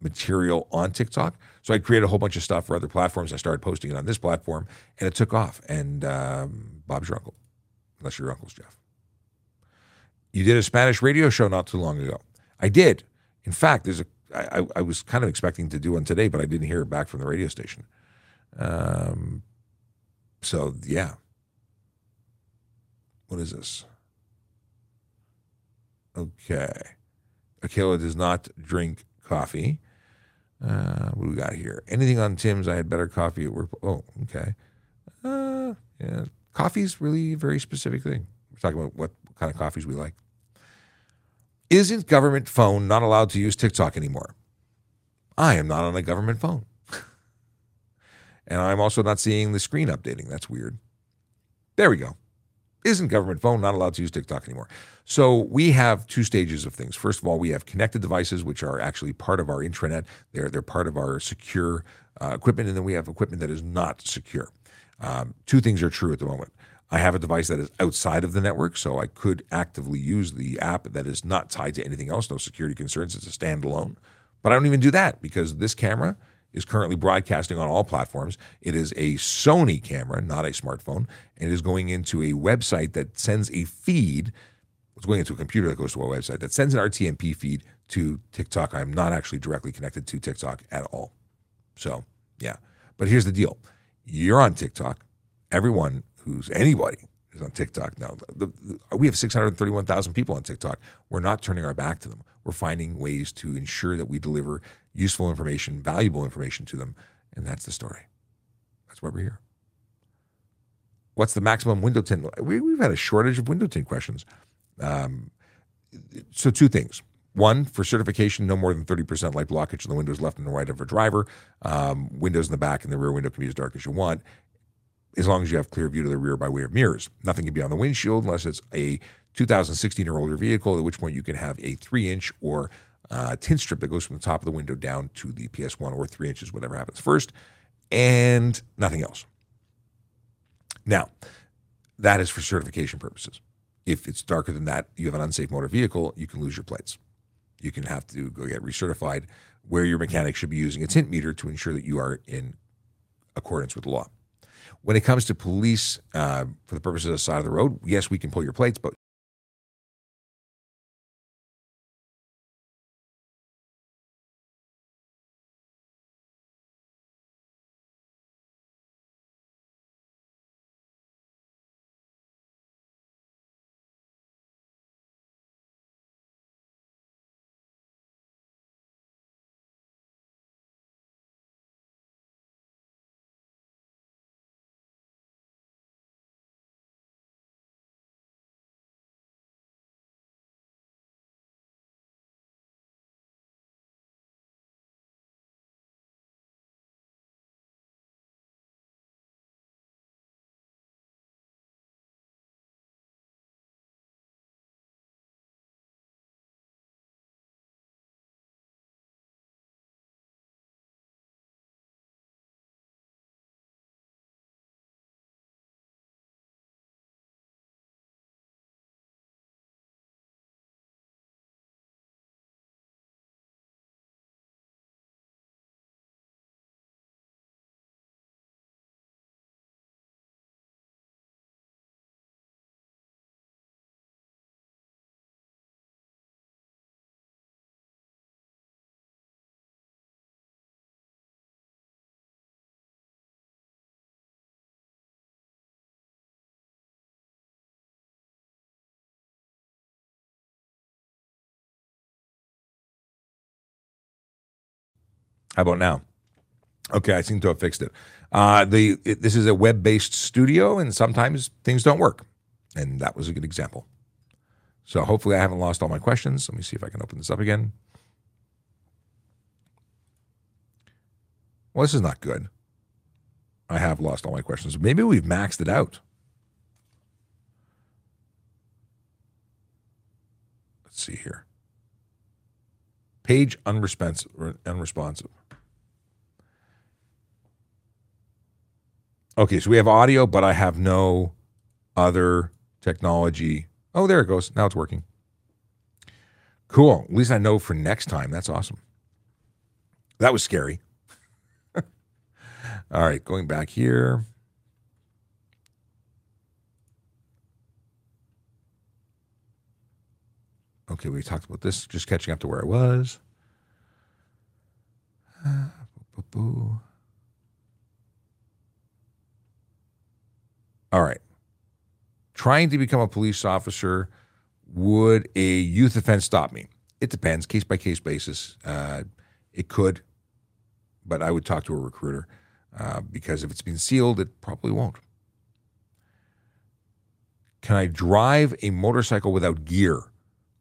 material on TikTok. So I created a whole bunch of stuff for other platforms. I started posting it on this platform, and it took off. And um, Bob's your uncle, unless your uncle's Jeff. You did a Spanish radio show not too long ago. I did. In fact, there's a. I, I was kind of expecting to do one today, but I didn't hear it back from the radio station. Um, so yeah. What is this? Okay. Akela does not drink coffee. Uh, what do we got here? Anything on Tim's? I had better coffee at work. Oh, okay. Uh, yeah, coffee's really a very specific thing. We're talking about what kind of coffees we like. Isn't government phone not allowed to use TikTok anymore? I am not on a government phone. and I'm also not seeing the screen updating. That's weird. There we go. Isn't government phone not allowed to use TikTok anymore? So we have two stages of things. First of all, we have connected devices, which are actually part of our intranet. They're they're part of our secure uh, equipment, and then we have equipment that is not secure. Um, two things are true at the moment. I have a device that is outside of the network, so I could actively use the app that is not tied to anything else, no security concerns. It's a standalone. But I don't even do that because this camera is currently broadcasting on all platforms. It is a Sony camera, not a smartphone, and it is going into a website that sends a feed. It's going into a computer that goes to a website that sends an RTMP feed to TikTok. I'm not actually directly connected to TikTok at all. So, yeah. But here's the deal you're on TikTok. Everyone who's anybody is on TikTok now. The, the, we have 631,000 people on TikTok. We're not turning our back to them. We're finding ways to ensure that we deliver useful information, valuable information to them. And that's the story. That's why we're here. What's the maximum window tint? We, have had a shortage of window tint questions. Um, so, two things. One, for certification, no more than 30% light blockage in the windows left and right of a driver. Um, windows in the back and the rear window can be as dark as you want as long as you have clear view to the rear by way of mirrors. Nothing can be on the windshield unless it's a 2016 or older vehicle, at which point you can have a three inch or uh, tint strip that goes from the top of the window down to the AS1 or three inches, whatever happens first, and nothing else. Now, that is for certification purposes. If it's darker than that, you have an unsafe motor vehicle, you can lose your plates. You can have to go get recertified where your mechanic should be using a tint meter to ensure that you are in accordance with the law. When it comes to police, uh, for the purposes of the side of the road, yes, we can pull your plates, but How about now? Okay, I seem to have fixed it. Uh, the it, this is a web-based studio, and sometimes things don't work, and that was a good example. So hopefully, I haven't lost all my questions. Let me see if I can open this up again. Well, this is not good. I have lost all my questions. Maybe we've maxed it out. Let's see here. Page unresponsive. unresponsive. Okay, so we have audio, but I have no other technology. Oh, there it goes. Now it's working. Cool. At least I know for next time. That's awesome. That was scary. All right, going back here. Okay, we talked about this, just catching up to where I was. All right. Trying to become a police officer, would a youth offense stop me? It depends, case by case basis. Uh, it could, but I would talk to a recruiter uh, because if it's been sealed, it probably won't. Can I drive a motorcycle without gear?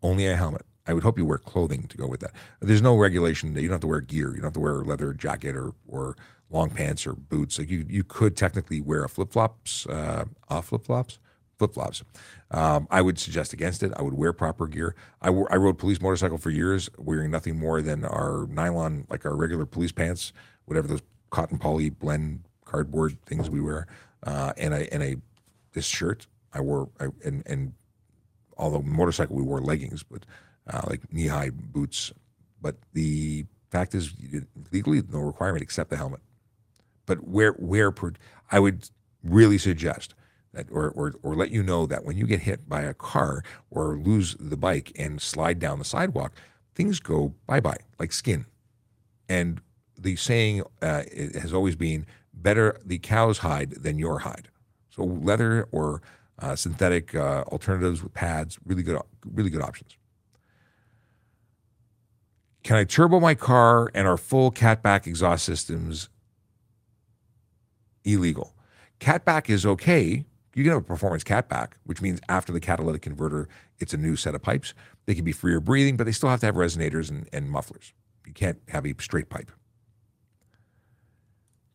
Only a helmet. I would hope you wear clothing to go with that. There's no regulation that you don't have to wear gear. You don't have to wear a leather jacket or or long pants or boots. Like you, you could technically wear a flip flops, uh, off flip flops, flip flops. Um, I would suggest against it. I would wear proper gear. I, I rode police motorcycle for years, wearing nothing more than our nylon, like our regular police pants, whatever those cotton poly blend cardboard things we wear, uh, and I and a this shirt I wore, I, and and although motorcycle we wore leggings, but uh, like knee high boots. But the fact is, legally no requirement except the helmet. But where where I would really suggest that, or, or or let you know that when you get hit by a car or lose the bike and slide down the sidewalk, things go bye bye like skin. And the saying uh, has always been better the cow's hide than your hide. So leather or uh, synthetic uh, alternatives with pads, really good, really good options. Can I turbo my car and our full catback exhaust systems illegal? Catback is okay. You can have a performance catback, which means after the catalytic converter, it's a new set of pipes. They can be freer breathing, but they still have to have resonators and, and mufflers. You can't have a straight pipe.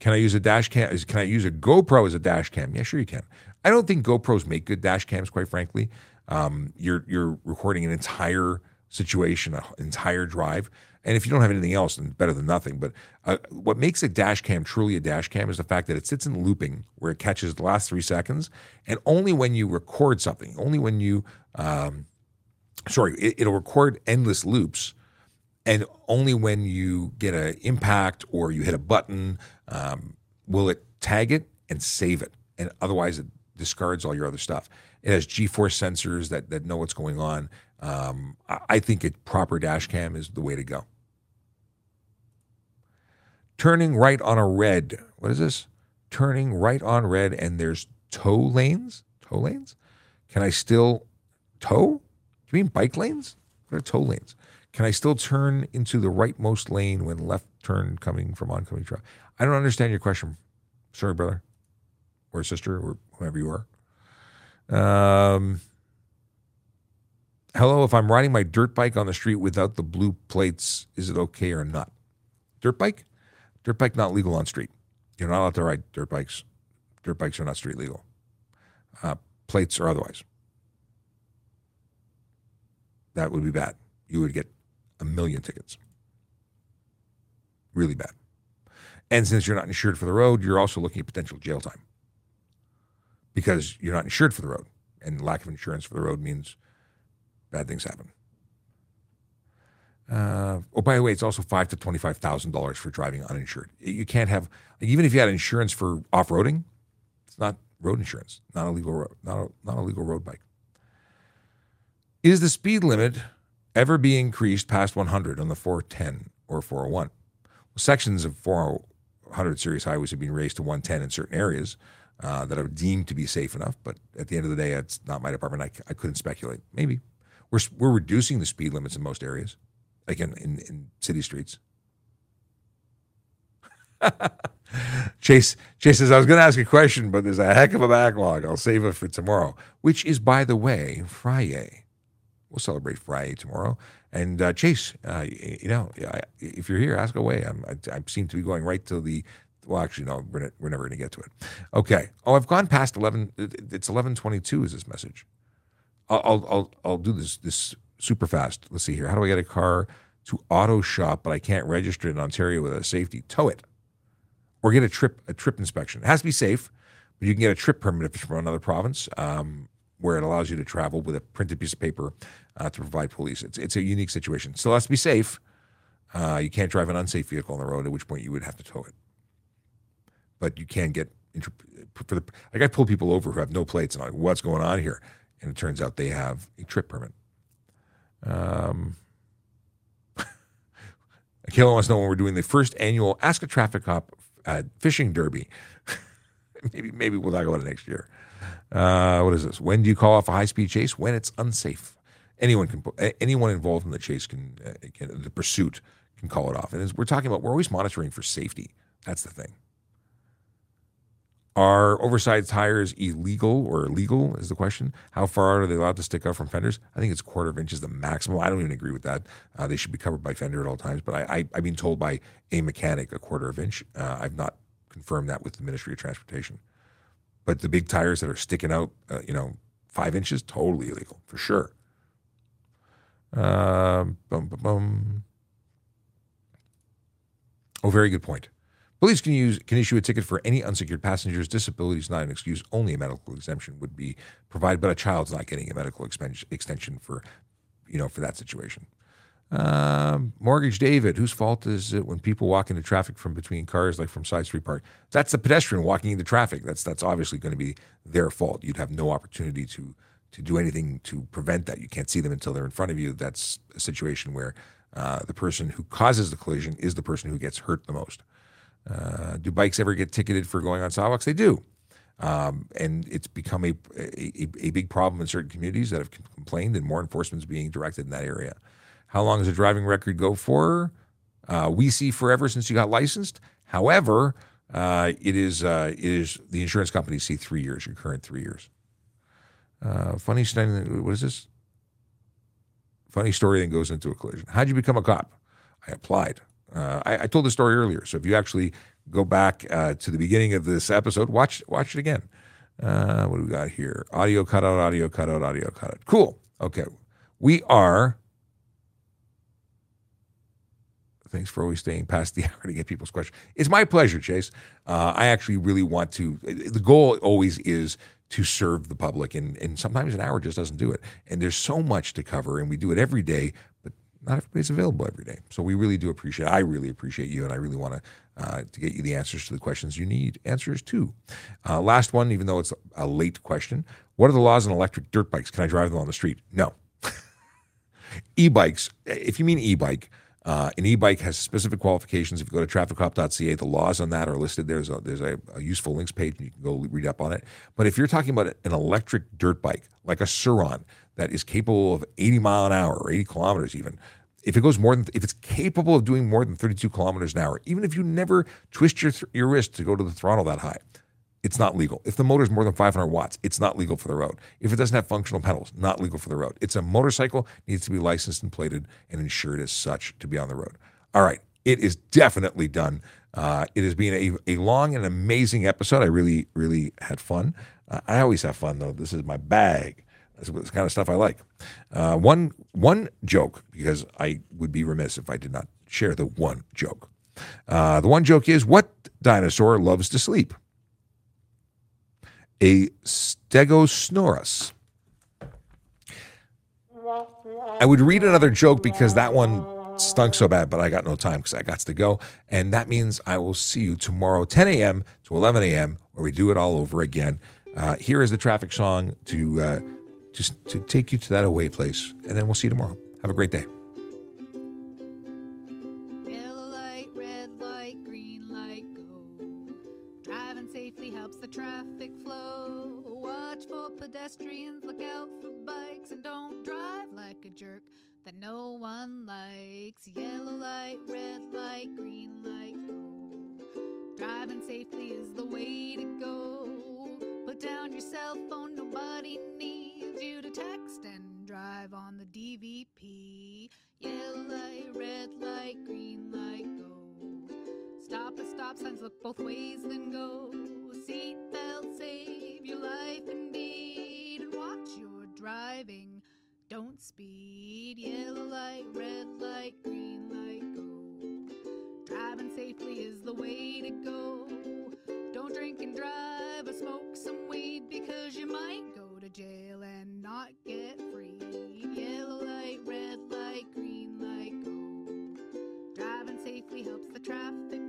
Can I use a dash cam? Can I use a GoPro as a dash cam? Yeah, sure you can. I don't think GoPros make good dash cams, quite frankly. Um, you're you're recording an entire situation, an entire drive, and if you don't have anything else, then better than nothing. But uh, what makes a dash cam truly a dash cam is the fact that it sits in looping, where it catches the last three seconds, and only when you record something, only when you, um, sorry, it, it'll record endless loops and only when you get an impact or you hit a button um, will it tag it and save it. And otherwise it discards all your other stuff. It has g-force sensors that, that know what's going on um, I, think a proper dash cam is the way to go. Turning right on a red what is this? Turning right on red and there's tow lanes? Tow lanes? Can i still tow do you mean bike lanes? What are tow lanes? Can I still turn into the rightmost lane when left turn coming from oncoming traffic? I don't understand your question. Sorry, brother or sister or whoever you are. Um, hello, if I'm riding my dirt bike on the street without the blue plates, is it okay or not? Dirt bike? Dirt bike not legal on street. You're not allowed to ride dirt bikes. Dirt bikes are not street legal. Uh, plates or otherwise. That would be bad. You would get a million tickets. Really bad. And since you're not insured for the road, you're also looking at potential jail time because you're not insured for the road. And lack of insurance for the road means bad things happen. Uh, oh, by the way, it's also five to twenty-five thousand dollars for driving uninsured. You can't have even if you had insurance for off-roading, it's not road insurance, not a legal road, not a, not a legal road bike. Is the speed limit ever be increased past 100 on the 410 or 401. Well, sections of 400 series highways have been raised to 110 in certain areas uh, that are deemed to be safe enough. But at the end of the day, it's not my department. I, I couldn't speculate. Maybe we're we're reducing the speed limits in most areas, like in, in, in city streets. Chase Chase says I was going to ask a question, but there's a heck of a backlog. I'll save it for tomorrow, which is, by the way, Friday. We'll celebrate Friday tomorrow. And uh, Chase, uh, you know, if you're here, ask away. I'm, I, I seem to be going right to the. Well, actually, no, we're, not, we're never going to get to it. Okay. Oh, I've gone past eleven. It's eleven twenty-two. Is this message? I'll I'll I'll do this this super fast. Let's see here. How do I get a car to auto shop, but I can't register it in Ontario with a safety? Tow it, or get a trip a trip inspection. It has to be safe, but you can get a trip permit if it's from another province, um, where it allows you to travel with a printed piece of paper uh, to provide police. It's it's a unique situation. Still has to be safe. Uh, you can't drive an unsafe vehicle on the road, at which point you would have to tow it. But you can get for the like I pull people over who have no plates and I'm like, what's going on here? And it turns out they have a trip permit. Um, Kayla wants to know when we're doing the first annual Ask a Traffic Cop uh, fishing derby. maybe maybe we'll talk about it next year. Uh, what is this? When do you call off a high speed chase? When it's unsafe. Anyone can anyone involved in the chase can, uh, can the pursuit can call it off. And we're talking about, we're always monitoring for safety. That's the thing. Are oversized tires illegal or illegal? Is the question. How far are they allowed to stick out from fenders? I think it's quarter of inches the maximum. I don't even agree with that. Uh, they should be covered by fender at all times. But I, I, I've been told by a mechanic a quarter of inch. Uh, I've not confirmed that with the Ministry of Transportation. But the big tires that are sticking out, uh, you know, five inches, totally illegal for sure. Um, bum, bum, bum. Oh, very good point. Police can use can issue a ticket for any unsecured passengers. Disability is not an excuse. Only a medical exemption would be provided, but a child's not getting a medical extension for, you know, for that situation. Um, Mortgage David, whose fault is it when people walk into traffic from between cars, like from side street park? That's the pedestrian walking into traffic. That's that's obviously going to be their fault. You'd have no opportunity to to do anything to prevent that. You can't see them until they're in front of you. That's a situation where uh, the person who causes the collision is the person who gets hurt the most. Uh, do bikes ever get ticketed for going on sidewalks? They do. Um, and it's become a, a, a, big problem in certain communities that have complained, and more enforcement is being directed in that area. How long does a driving record go for? Uh, we see forever since you got licensed. However, uh, it is uh, it is the insurance companies see three years, your current three years. Uh, funny story. What is this? Funny story that goes into a collision. How'd you become a cop? I applied. Uh, I, I, told the story earlier, so if you actually go back uh, to the beginning of this episode, watch watch it again. Uh, what do we got here? Audio cutout, audio cutout, audio cutout. Cool. Okay, we are. Thanks for always staying past the hour to get people's questions. It's my pleasure, Chase. Uh, I actually really want to. The goal always is to serve the public, and and sometimes an hour just doesn't do it. And there's so much to cover, and we do it every day not everybody's available every day. So we really do appreciate. I really appreciate you, and I really want to uh, to get you the answers to the questions you need answers to. Uh, last one, even though it's a late question, what are the laws on electric dirt bikes? Can I drive them on the street? No. e-bikes. If you mean e-bike. Uh, an e-bike has specific qualifications. If you go to trafficcop.ca, the laws on that are listed. There's a there's a, a, useful links page, and you can go read up on it. But if you're talking about an electric dirt bike, like a Sur-Ron, that is capable of 80 mile an hour or 80 kilometers even, if it goes more than if it's capable of doing more than 32 kilometers an hour, even if you never twist your your wrist to go to the throttle that high, it's not legal. If the motor is more than 500 watts, it's not legal for the road. If it doesn't have functional pedals, not legal for the road. It's a motorcycle, needs to be licensed and plated and insured as such to be on the road. All right, it is definitely done. Uh, it has been a, a long and amazing episode. I really, really had fun. Uh, I always have fun though. This is my bag. That's the kind of stuff I like. Uh, one one joke because I would be remiss if I did not share the one joke. Uh, the one joke is what dinosaur loves to sleep? A Stegosaurus. I would read another joke because that one stunk so bad, but I got no time because I got to go. And that means I will see you tomorrow, 10 a.m. to 11 a.m., where we do it all over again. Uh, here is the traffic song to uh, just to take you to that away place. And then we'll see you tomorrow. Have a great day. Yellow light, red light, green light, go. Driving safely helps the traffic flow. Watch for pedestrians, look out for bikes, and don't drive like a jerk that no one likes. Yellow light, red light, green light, go. Driving safely is the way to go. Put down your cell phone, nobody needs you to text and drive on the DVP. Yellow light, red light, green light, go. Stop at stop signs, look both ways, then go. Seatbelt, save your life indeed, and watch your driving. Don't speed. Yellow light, red light, green light, go. Driving safely is the way to go drink and drive or smoke some weed because you might go to jail and not get free. Yellow light, red light, green light, go. Driving safely helps the traffic